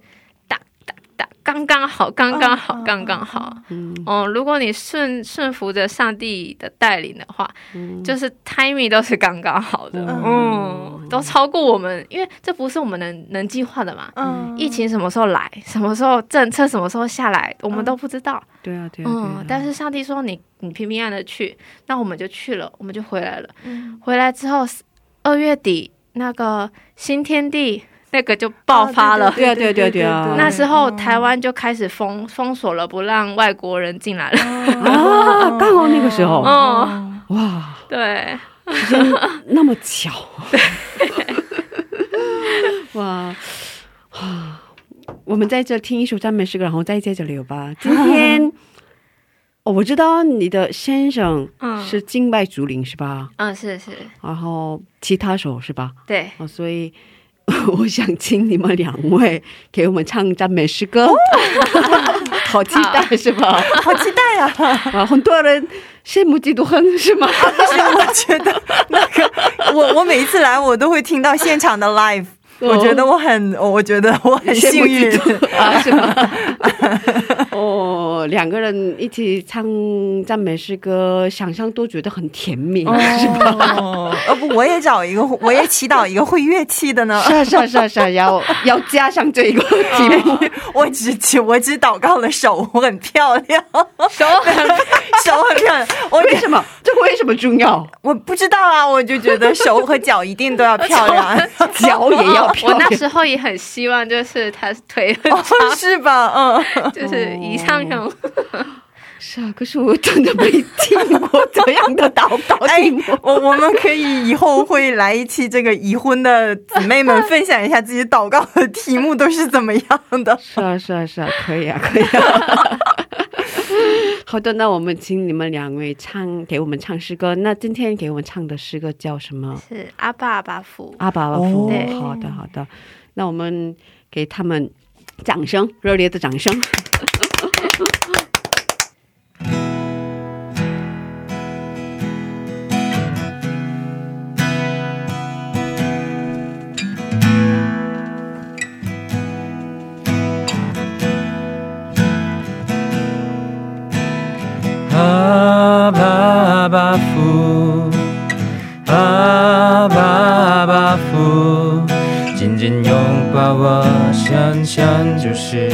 刚刚好，刚刚好，嗯刚刚好。嗯。哦，如果你顺顺服着上帝的带领的话，嗯。就是 timing 都是刚刚好的，嗯。嗯，都超过我们，因为这不是我们能能计划的嘛。嗯。疫情什么时候来，什么时候政策什么时候下来，我们都不知道。对啊对啊，对啊嗯，但是上帝说你你平平安安的去，那我们就去了，我们就回来了。嗯。回来之后，二月底那个新天地那个就爆发了。对啊对啊对啊 对啊那时候台湾就开始封封锁了，不让外国人进来了。啊，刚好那个时候，哦，哇，对，那么巧，哇啊！我们在这听一首赞美诗歌，然后再接着聊吧。今天哦，我知道你的先生嗯是敬拜竹林是吧？嗯，是是，然后吉他手是吧？对，哦，所以 我想请你们两位给我们唱赞美诗歌，好期待是吧？好期待啊！啊，很多人羡慕嫉妒恨是吗？不是我觉得那个，我我每一次来，我都会听到现场的 live。我觉得我很，我觉得我很幸运啊，是吗？哦，两个人一起唱赞美诗歌，想象都觉得很甜蜜，是吧？哦，要不我也找一个，我也祈祷一个会乐器的呢。是啊是啊是啊是啊，要 要加上这一个题目。我只只我只祷告了手很漂亮，手很手很漂亮。我为什么？这为什么重要？我不知道啊，我就觉得手和脚一定都要漂亮，脚也要漂亮。我那时候也很希望，就是他腿很哦，是吧？嗯，就是以上那种。是啊，可是我真的没听过这样的祷告题目。我我们可以以后会来一期这个已婚的姊妹们分享一下自己祷告的题目都是怎么样的。是啊，是啊，是啊，可以啊，可以啊。好的，那我们请你们两位唱，给我们唱诗歌。那今天给我们唱的诗歌叫什么？是阿爸阿爸父，阿爸阿父。哦对好的，好的。那我们给他们掌声，热烈的掌声。爸父，阿爸阿爸父，紧紧拥抱我，想想就是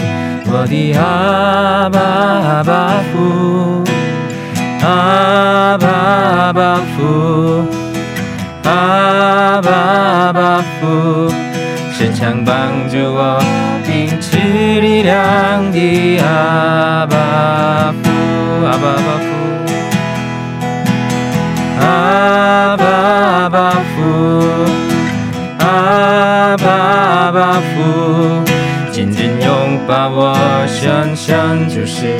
我的阿爸阿爸父，阿爸阿爸父，阿爸阿爸父，时常帮助我，并赐力量的阿爸父。阿爸阿爸父，阿爸阿爸父，阿爸阿爸父，紧紧拥抱我，想想就是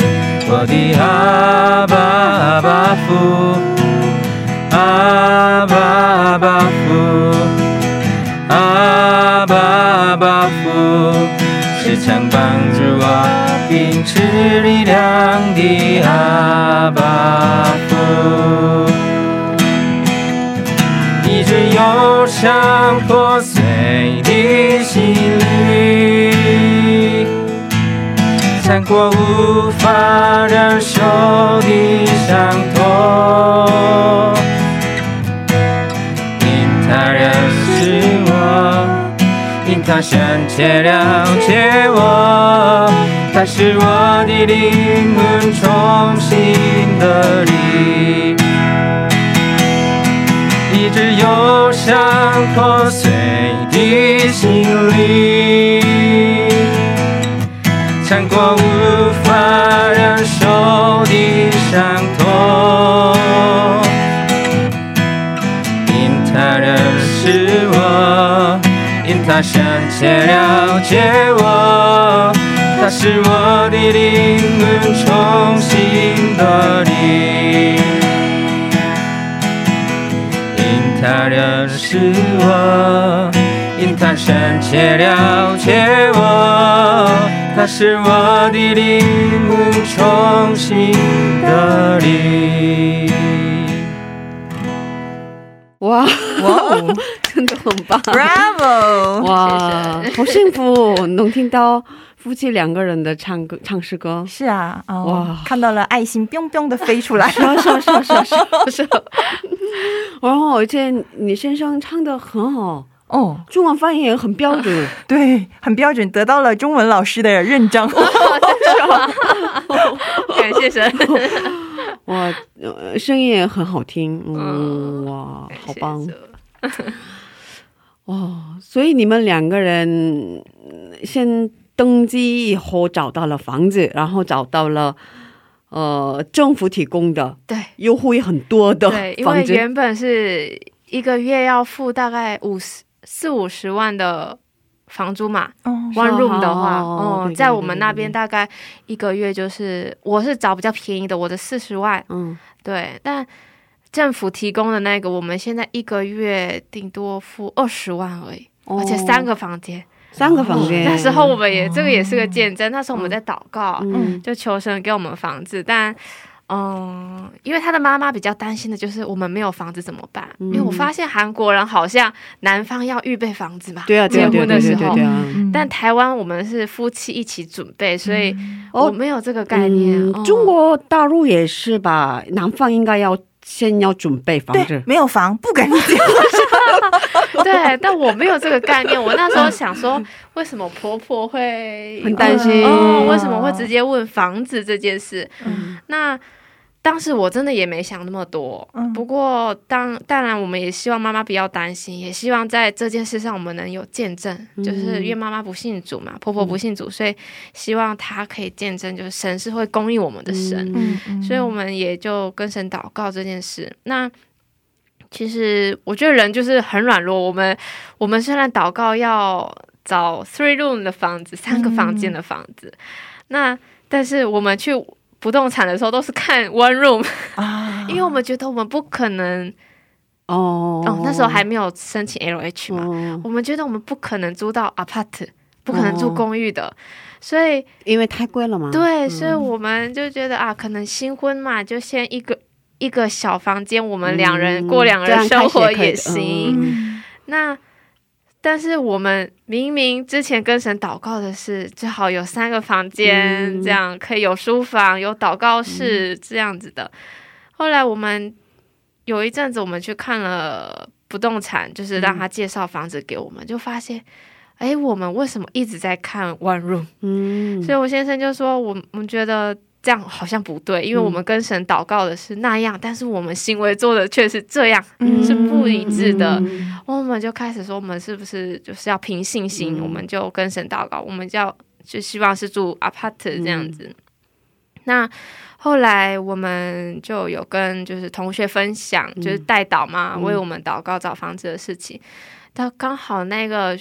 我的阿爸阿爸父，阿爸阿爸父，阿爸阿爸父，时常帮助我。并赐力量的阿爸父，一直忧伤破碎的心灵，穿过无法忍受的伤痛，因他认识我，因他深切了解我。他使我的灵魂重新的力，一直忧伤破碎的心灵，穿过无法忍受的伤痛，因他认识我，因他深切了解我。他是我的灵魂重新的力，因它认识我，因他深切了解我，他是我的灵魂重新的力。哇哇哦 真的很棒！，Bravo！哇，好幸福，能听到夫妻两个人的唱歌唱诗歌。是啊，哦、哇看到了爱心 biang biang 的飞出来。是啊是啊是啊是啊是啊是啊。然后而且你先生唱的很好，哦，中文发音也很标准。对，很标准，得到了中文老师的认证。感谢神，哇，呃声音也很好听。嗯，哇，好棒。哦，所以你们两个人嗯先登记以后找到了房子，然后找到了呃政府提供的对。优惠很多的对，因为，原本是一个月要付大概五十四五十万的房租嘛哦，one room 的话，哦在我们那边大概一个月就是，我是找比较便宜的，我的四十万，嗯，对，但政府提供的那个，我们现在一个月顶多付二十万而已，而且三个个房间。三个房间，那时候我们也这个也是个见证，那时候我们在祷告，嗯。就求神给我们房子，但。嗯，因为他的妈妈比较担心的就是我们没有房子怎么办？因为我发现韩国人好像男方要预备房子嘛，对啊，结婚的时候对啊对啊，嗯。但台湾我们是夫妻一起准备，所以哦我没有这个概念。中国大陆也是吧，男方应该要先要准备房子，，没有房不跟你结婚，对，但我没有这个概念。我那时候想说，为什么婆婆会很担心哦，为什么会直接问房子这件事？嗯那当时我真的也没想那么多。嗯不过当当然，我们也希望妈妈不要担心，也希望在这件事上我们能有见证，就是因为妈妈不信主嘛，婆婆不信主，所以希望她可以见证，就是神是会供应我们的神。所以我们也就跟神祷告这件事。那其实我觉得人就是很软弱，我们我们虽然祷告要找 three room 的房子，三个房间的房子，那但是我们去不动产的时候都是看 one room，、啊。因为我们觉得我们不可能哦。哦，那时候还没有申请 LH 嘛，哦，我们觉得我们不可能租到 apart，不可能住哦公寓的，所以因为太贵了嘛，对，所以我们就觉得啊，可能新婚嘛，就先一个一个小房间，我们两人、嗯过两人生活也行。嗯那但是我们明明之前跟神祷告的是，最好有三个房间，嗯这样可以有书房、有祷告室、这样子的。后来我们有一阵子，我们去看了不动产，就是让他介绍房子给我们，就发现，哎，我们为什么一直在看 one room？嗯，所以我先生就说：“我我们觉得这样好像不对，因为我们跟神祷告的是那样，但是我们行为做的却是这样，嗯是不一致的。嗯我们就开始说，我们是不是就是要凭信心？嗯我们就跟神祷告，我们就要就希望是住 apart 这样子。那后来我们就有跟就是同学分享，就是代祷嘛，嗯为我们祷告找房子的事情。但刚好那个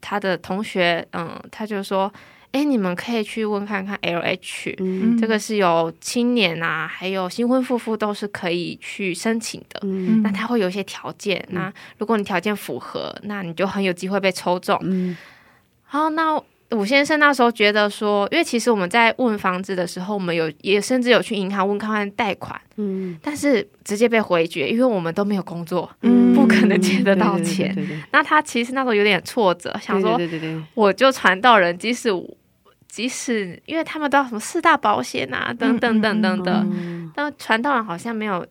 他的同学，嗯，他就说：“哎，你们可以去问看看 LH，、嗯这个是有青年啊，还有新婚夫妇都是可以去申请的。嗯那他会有一些条件，那如果你条件符合，那你就很有机会被抽中。嗯好，那武先生那时候觉得说，因为其实我们在问房子的时候，我们有也甚至有去银行问看看贷款，嗯但是直接被回绝，因为我们都没有工作，嗯不可能借得到钱。对对对那他其实那时候有点挫折，想说对对对对我就传道人，即使我即使因为他们都要什么四大保险啊，等等等等的，嗯但传道人好像没有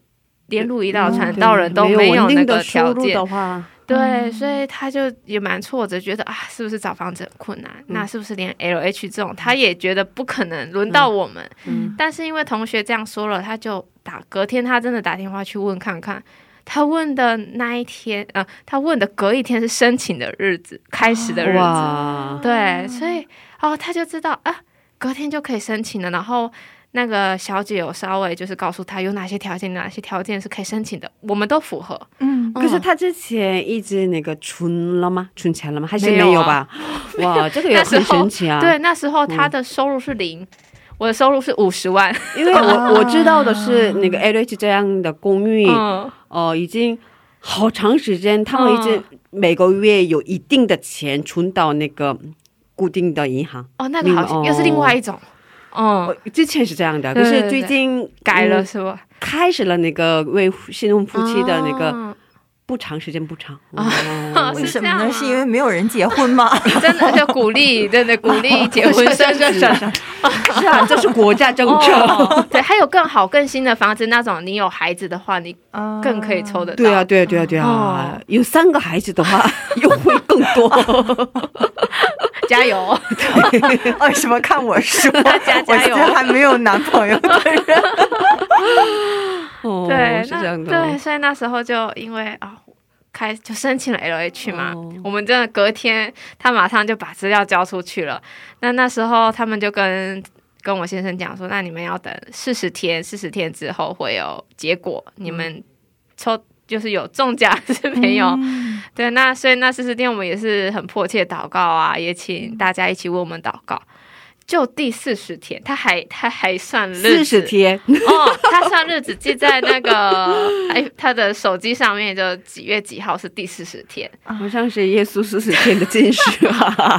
连路一道嗯传道人都没没有那个条件，的话，对，所以他就也蛮挫折，觉得啊，是不是找房子很困难？那是不是连 L H 这种，他也觉得不可能轮到我们。嗯但是因为同学这样说了，他就打隔天他真的打电话去问看看。他问的那一天，呃，他问的隔一天是申请的日子，开始的日子。对，所以哦，他就知道啊，隔天就可以申请了。然后那个小姐有稍微就是告诉他有哪些条件，哪些条件是可以申请的，我们都符合。嗯可是他之前一直那个存了吗？存钱了吗？还是没有吧？哇，这个也 很神奇啊！对，，那时候他的收入是零，我的收入是五十万。因为我 我知道的是那个 LH 这样的公寓，嗯，哦，已经好长时间，他们已经每个月有一定的钱存到那个固定的银行。哦，那个好像又是另外一种。哦，之前是这样的，可是对对对最近改了嗯是吧？开始了那个为新婚夫妻的那个哦不长时间不长。啊哦 为什么呢？是这样啊是因为没有人结婚吗？真的就鼓励，真的鼓励结婚 生子。是啊，这是国家政策。哦，对，还有更好、更新的房子，那种你有孩子的话，你更可以抽得到。对啊，对啊，对啊，对啊哦，有三个孩子的话，优惠更多。加油！为什么看我说？加加油我现在还没有男朋友的人。哦对，是这样的。对，所以那时候就因为啊。开就申请了 LH 嘛，哦我们真的隔天他马上就把资料交出去了。那那时候他们就跟跟我先生讲说，那你们要等四十天，四十天之后会有结果，你们抽就是有中奖还是没有？对，那所以那四十天我们也是很迫切祷告啊，也请大家一起为我们祷告。就第四十天，他还他还算日子四十天，哦，他算日子记在那个哎他的手机上面，就几月几号是第四十天。好像是耶稣四十天的进食啊，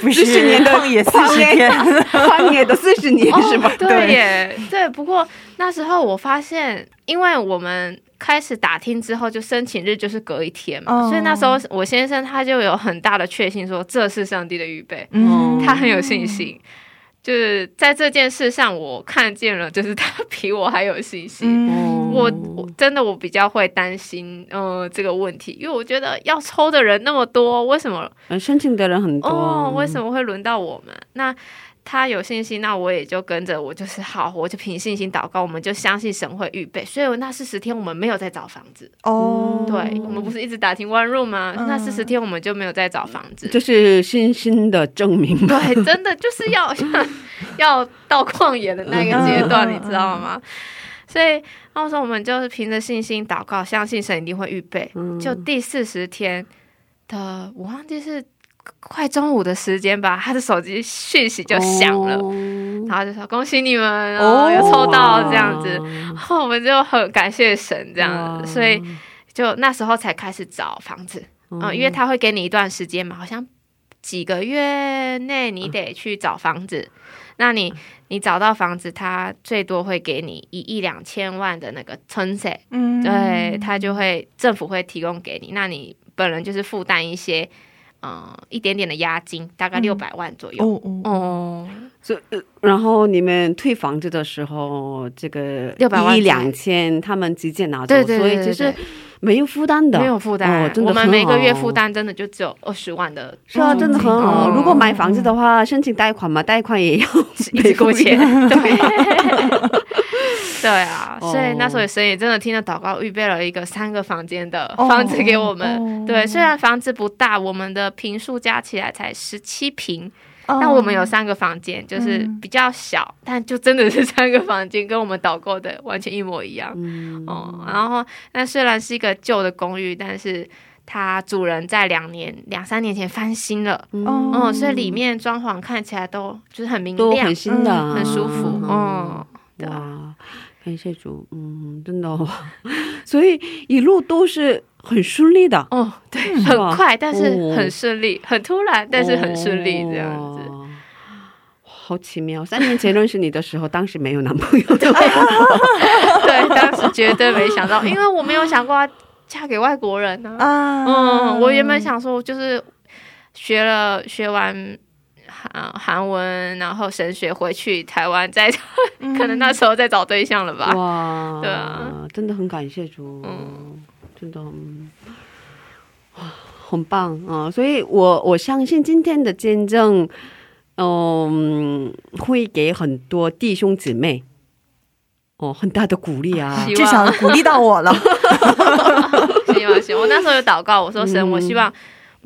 不是40年的旷野四十天，旷野的四十年是吧？对耶，对。不过那时候我发现，因为我们开始打听之后，就申请日就是隔一天嘛，哦所以那时候我先生他就有很大的确信说这是上帝的预备，嗯他很有信心。就是在这件事上，我看见了，就是他比我还有信心。嗯我我真的我比较会担心，呃，这个问题，因为我觉得要抽的人那么多，为什么呃申请的人很多，哦，为什么会轮到我们？那他有信心，那我也就跟着，我就是好，我就凭信心祷告，我们就相信神会预备。所以那四十天我们没有在找房子，哦，对我们不是一直打听 one room 吗？嗯那四十天我们就没有在找房子。就是信心的证明？对，真的就是要要到旷野的那个阶段，嗯你知道吗？所以那时候我们就是凭着信心祷告，相信神一定会预备。嗯就第四十天的，我忘记是快中午的时间吧，他的手机讯息就响了，哦。然后就说恭喜你们哦，有抽到这样子，哇。然后我们就很感谢神这样哇。子，所以就那时候才开始找房子。嗯，因为他会给你一段时间嘛，好像几个月内你得去找房子。那你你找到房子，他最多会给你一亿两千万的那个存税，嗯。对他就会政府会提供给你。那你本人就是负担一些，嗯、一点点的押金，大概六百万左右。哦哦，哦，所以呃然后你们退房子的时候，这个600万一两千，他们直接拿走，对对对所以其实对。对没有负担的，没有负担，哦真的我们每个月负担真的就只有二十万的是啊，嗯真的很好。哦如果买房子的话，申请贷款嘛，贷款也要一直付钱，对。对啊，所以那时候神也真的听了祷告，预备了一个三个房间的哦房子给我们。哦。对，虽然房子不大，我们的平数加起来才十七平，哦。但我们有三个房间，就是嗯比较小，但就真的是三个房间，跟我们导购的完全一模一样。嗯。哦，然后那虽然是一个旧的公寓，但是它主人在两年、两三年前翻新了，哦哦，所以里面装潢看起来都就是很明亮很，新的，嗯很舒服，嗯。哦，对啊，哇，感谢主，嗯，真的、哦，所以一路都是很顺利的，哦，对，很快，但是哦很顺利，很突然，但是很顺利这样子。哦好奇妙！三年前认识你的时候，当时没有男朋友的，对，当时绝对没想到，因为我没有想过要嫁给外国人呢、啊，嗯，我原本想说，就是学了学完韩韩文，然后神学回去台湾再，可能那时候再找对象了吧。哇，对啊，真的很感谢主，嗯真的，嗯哇，很棒啊！所以我我相信今天的见证，嗯，会给很多弟兄姊妹。哦，很大的鼓励啊！希至少鼓励到我了。希望希望，我那时候有祷告，我说神，嗯我希望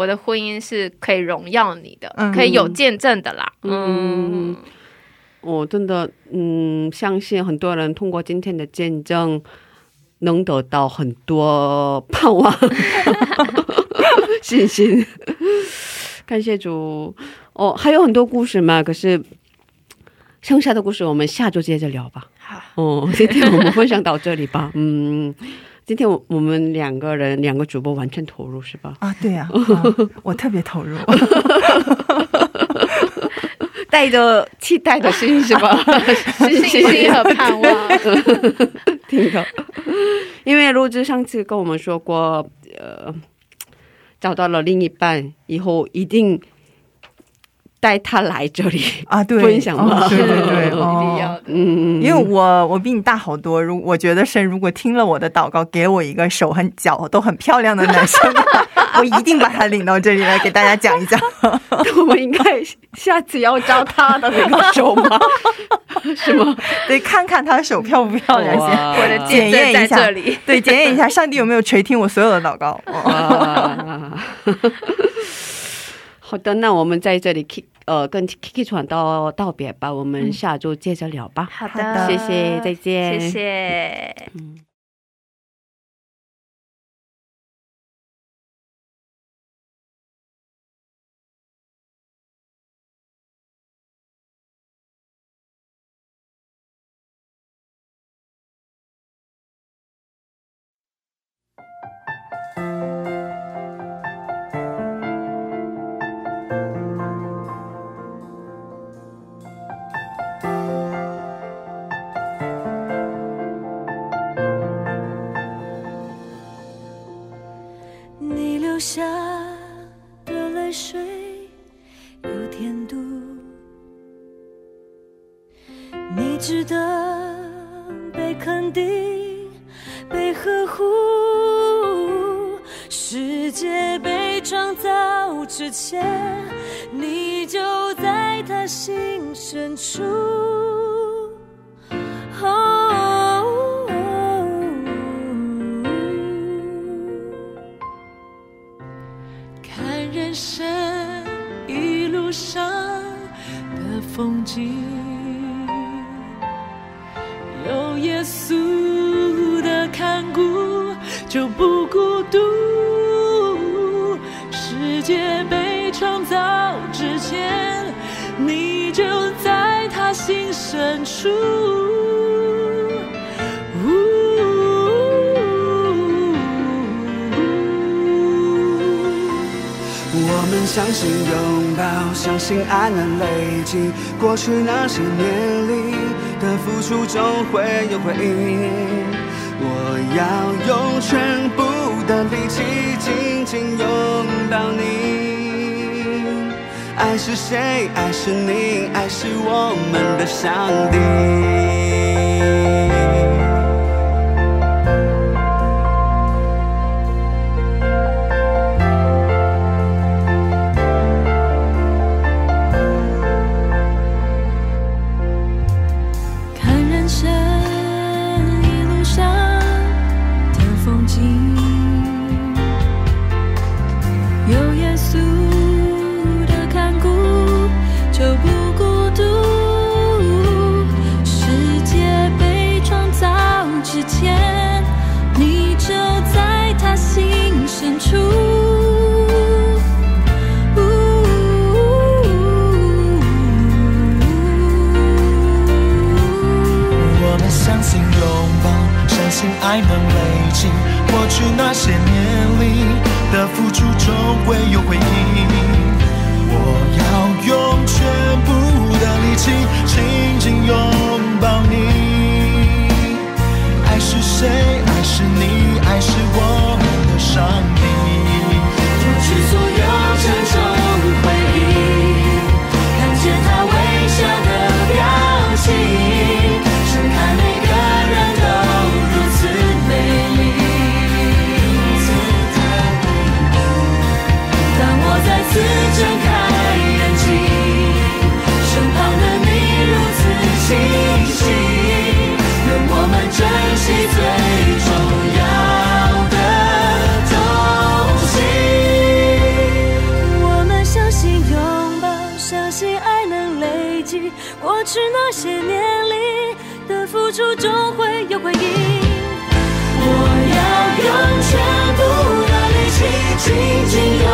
我的婚姻是可以荣耀你的，嗯可以有见证的啦。嗯嗯，我真的嗯，相信很多人通过今天的见证，能得到很多盼望、信心。感谢主哦，还有很多故事嘛，可是剩下的故事我们下周接着聊吧。好，哦，今天我们分享到这里吧。嗯，今天我我们两个人两个主播完全投入是吧？啊，对呀、啊，我特别投入。带着期待的心是吧？信心和盼望。听到，因为罗兹上次跟我们说过，呃，找到了另一半以后，一定带他来这里。啊，对，分享吗哦对对对，一定哦要的。嗯，因为我我比你大好多，如我觉得神如果听了我的祷告，给我一个手很脚都很漂亮的男生的话，我一定把他领到这里来给大家讲一讲。我们应该下次要招他的那个手吗？是吗？得，看看他的手漂不漂亮先，哇我的见证在这里。对，检验一下上帝有没有垂听我所有的祷告。好的，那我们在这里 keep 呃跟 Kiki 船道道别吧，我们下周接着聊吧。好好的谢谢，再见，谢谢。嗯。你下的泪水有甜度，你值得被肯定、被呵护。世界被创造之前，你就在他心深处。深处。我们相信拥抱，相信爱能累积过去那些年里的付出，总会有回应。我要用全部的力气紧紧拥抱你。爱是谁？爱是你，爱是我们的上帝。过去那些年里的付出，终会有回应。我要用全部的力气紧紧拥抱你。爱是谁？爱是你，爱是我们的上过去那些年里的付出，终会有回应。我要用全部的力气紧紧拥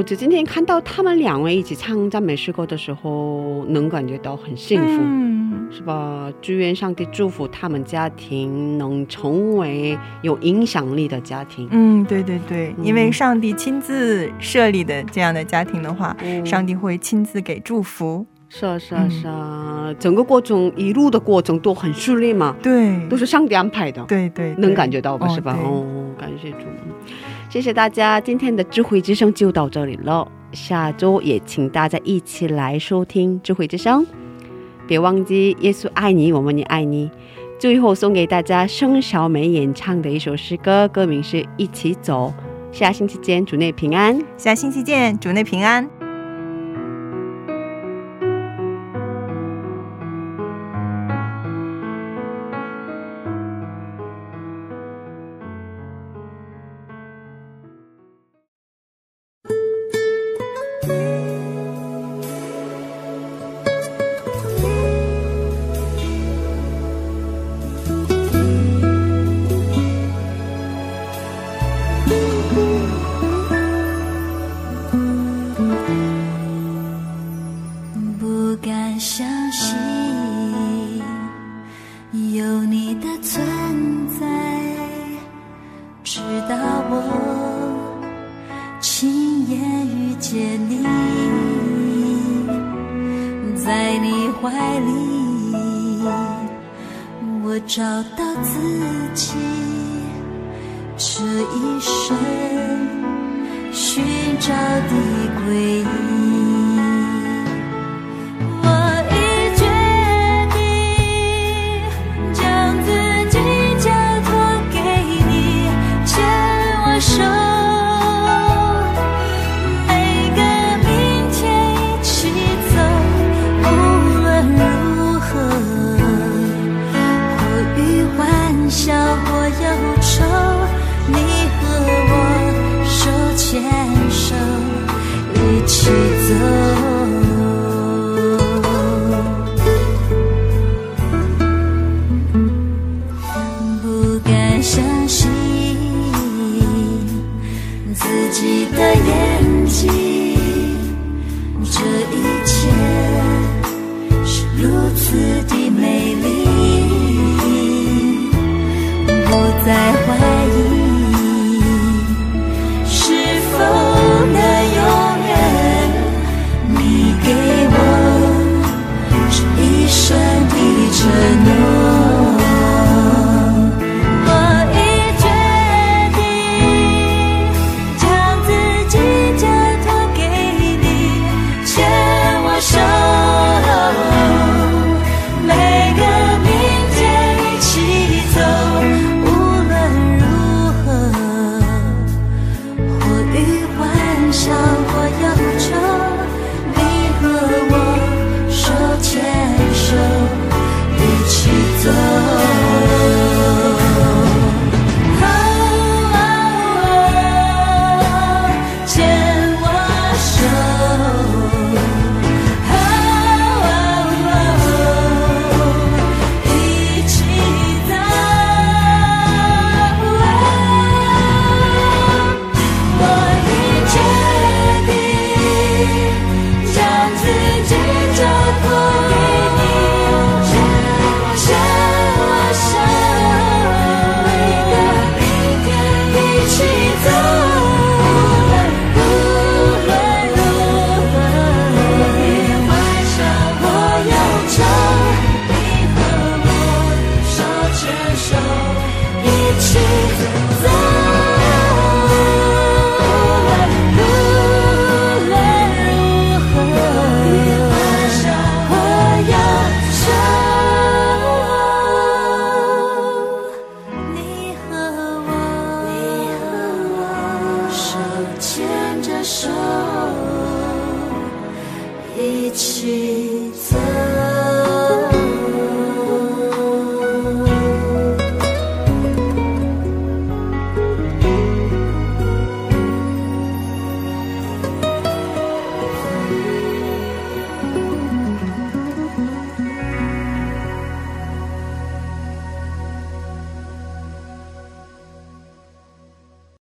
罗子今天看到他们两位一起唱赞美诗歌的时候，能感觉到很幸福，嗯，是吧？祝愿上帝祝福他们家庭能成为有影响力的家庭。嗯，对对对，嗯因为上帝亲自设立的这样的家庭的话，嗯上帝会亲自给祝福。是啊，是啊，是啊，整个过程一路的过程都很顺利嘛，对，都是上帝安排的。对对，能感觉到吧，哦是吧？哦，感谢主，嗯谢谢大家，今天的智慧之声就到这里了。下周也请大家一起来收听智慧之声，别忘记耶稣爱你，我们也爱你。最后送给大家盛小梅演唱的一首诗歌，歌名是《一起走》。下星期见，主内平安。下星期见，主内平安。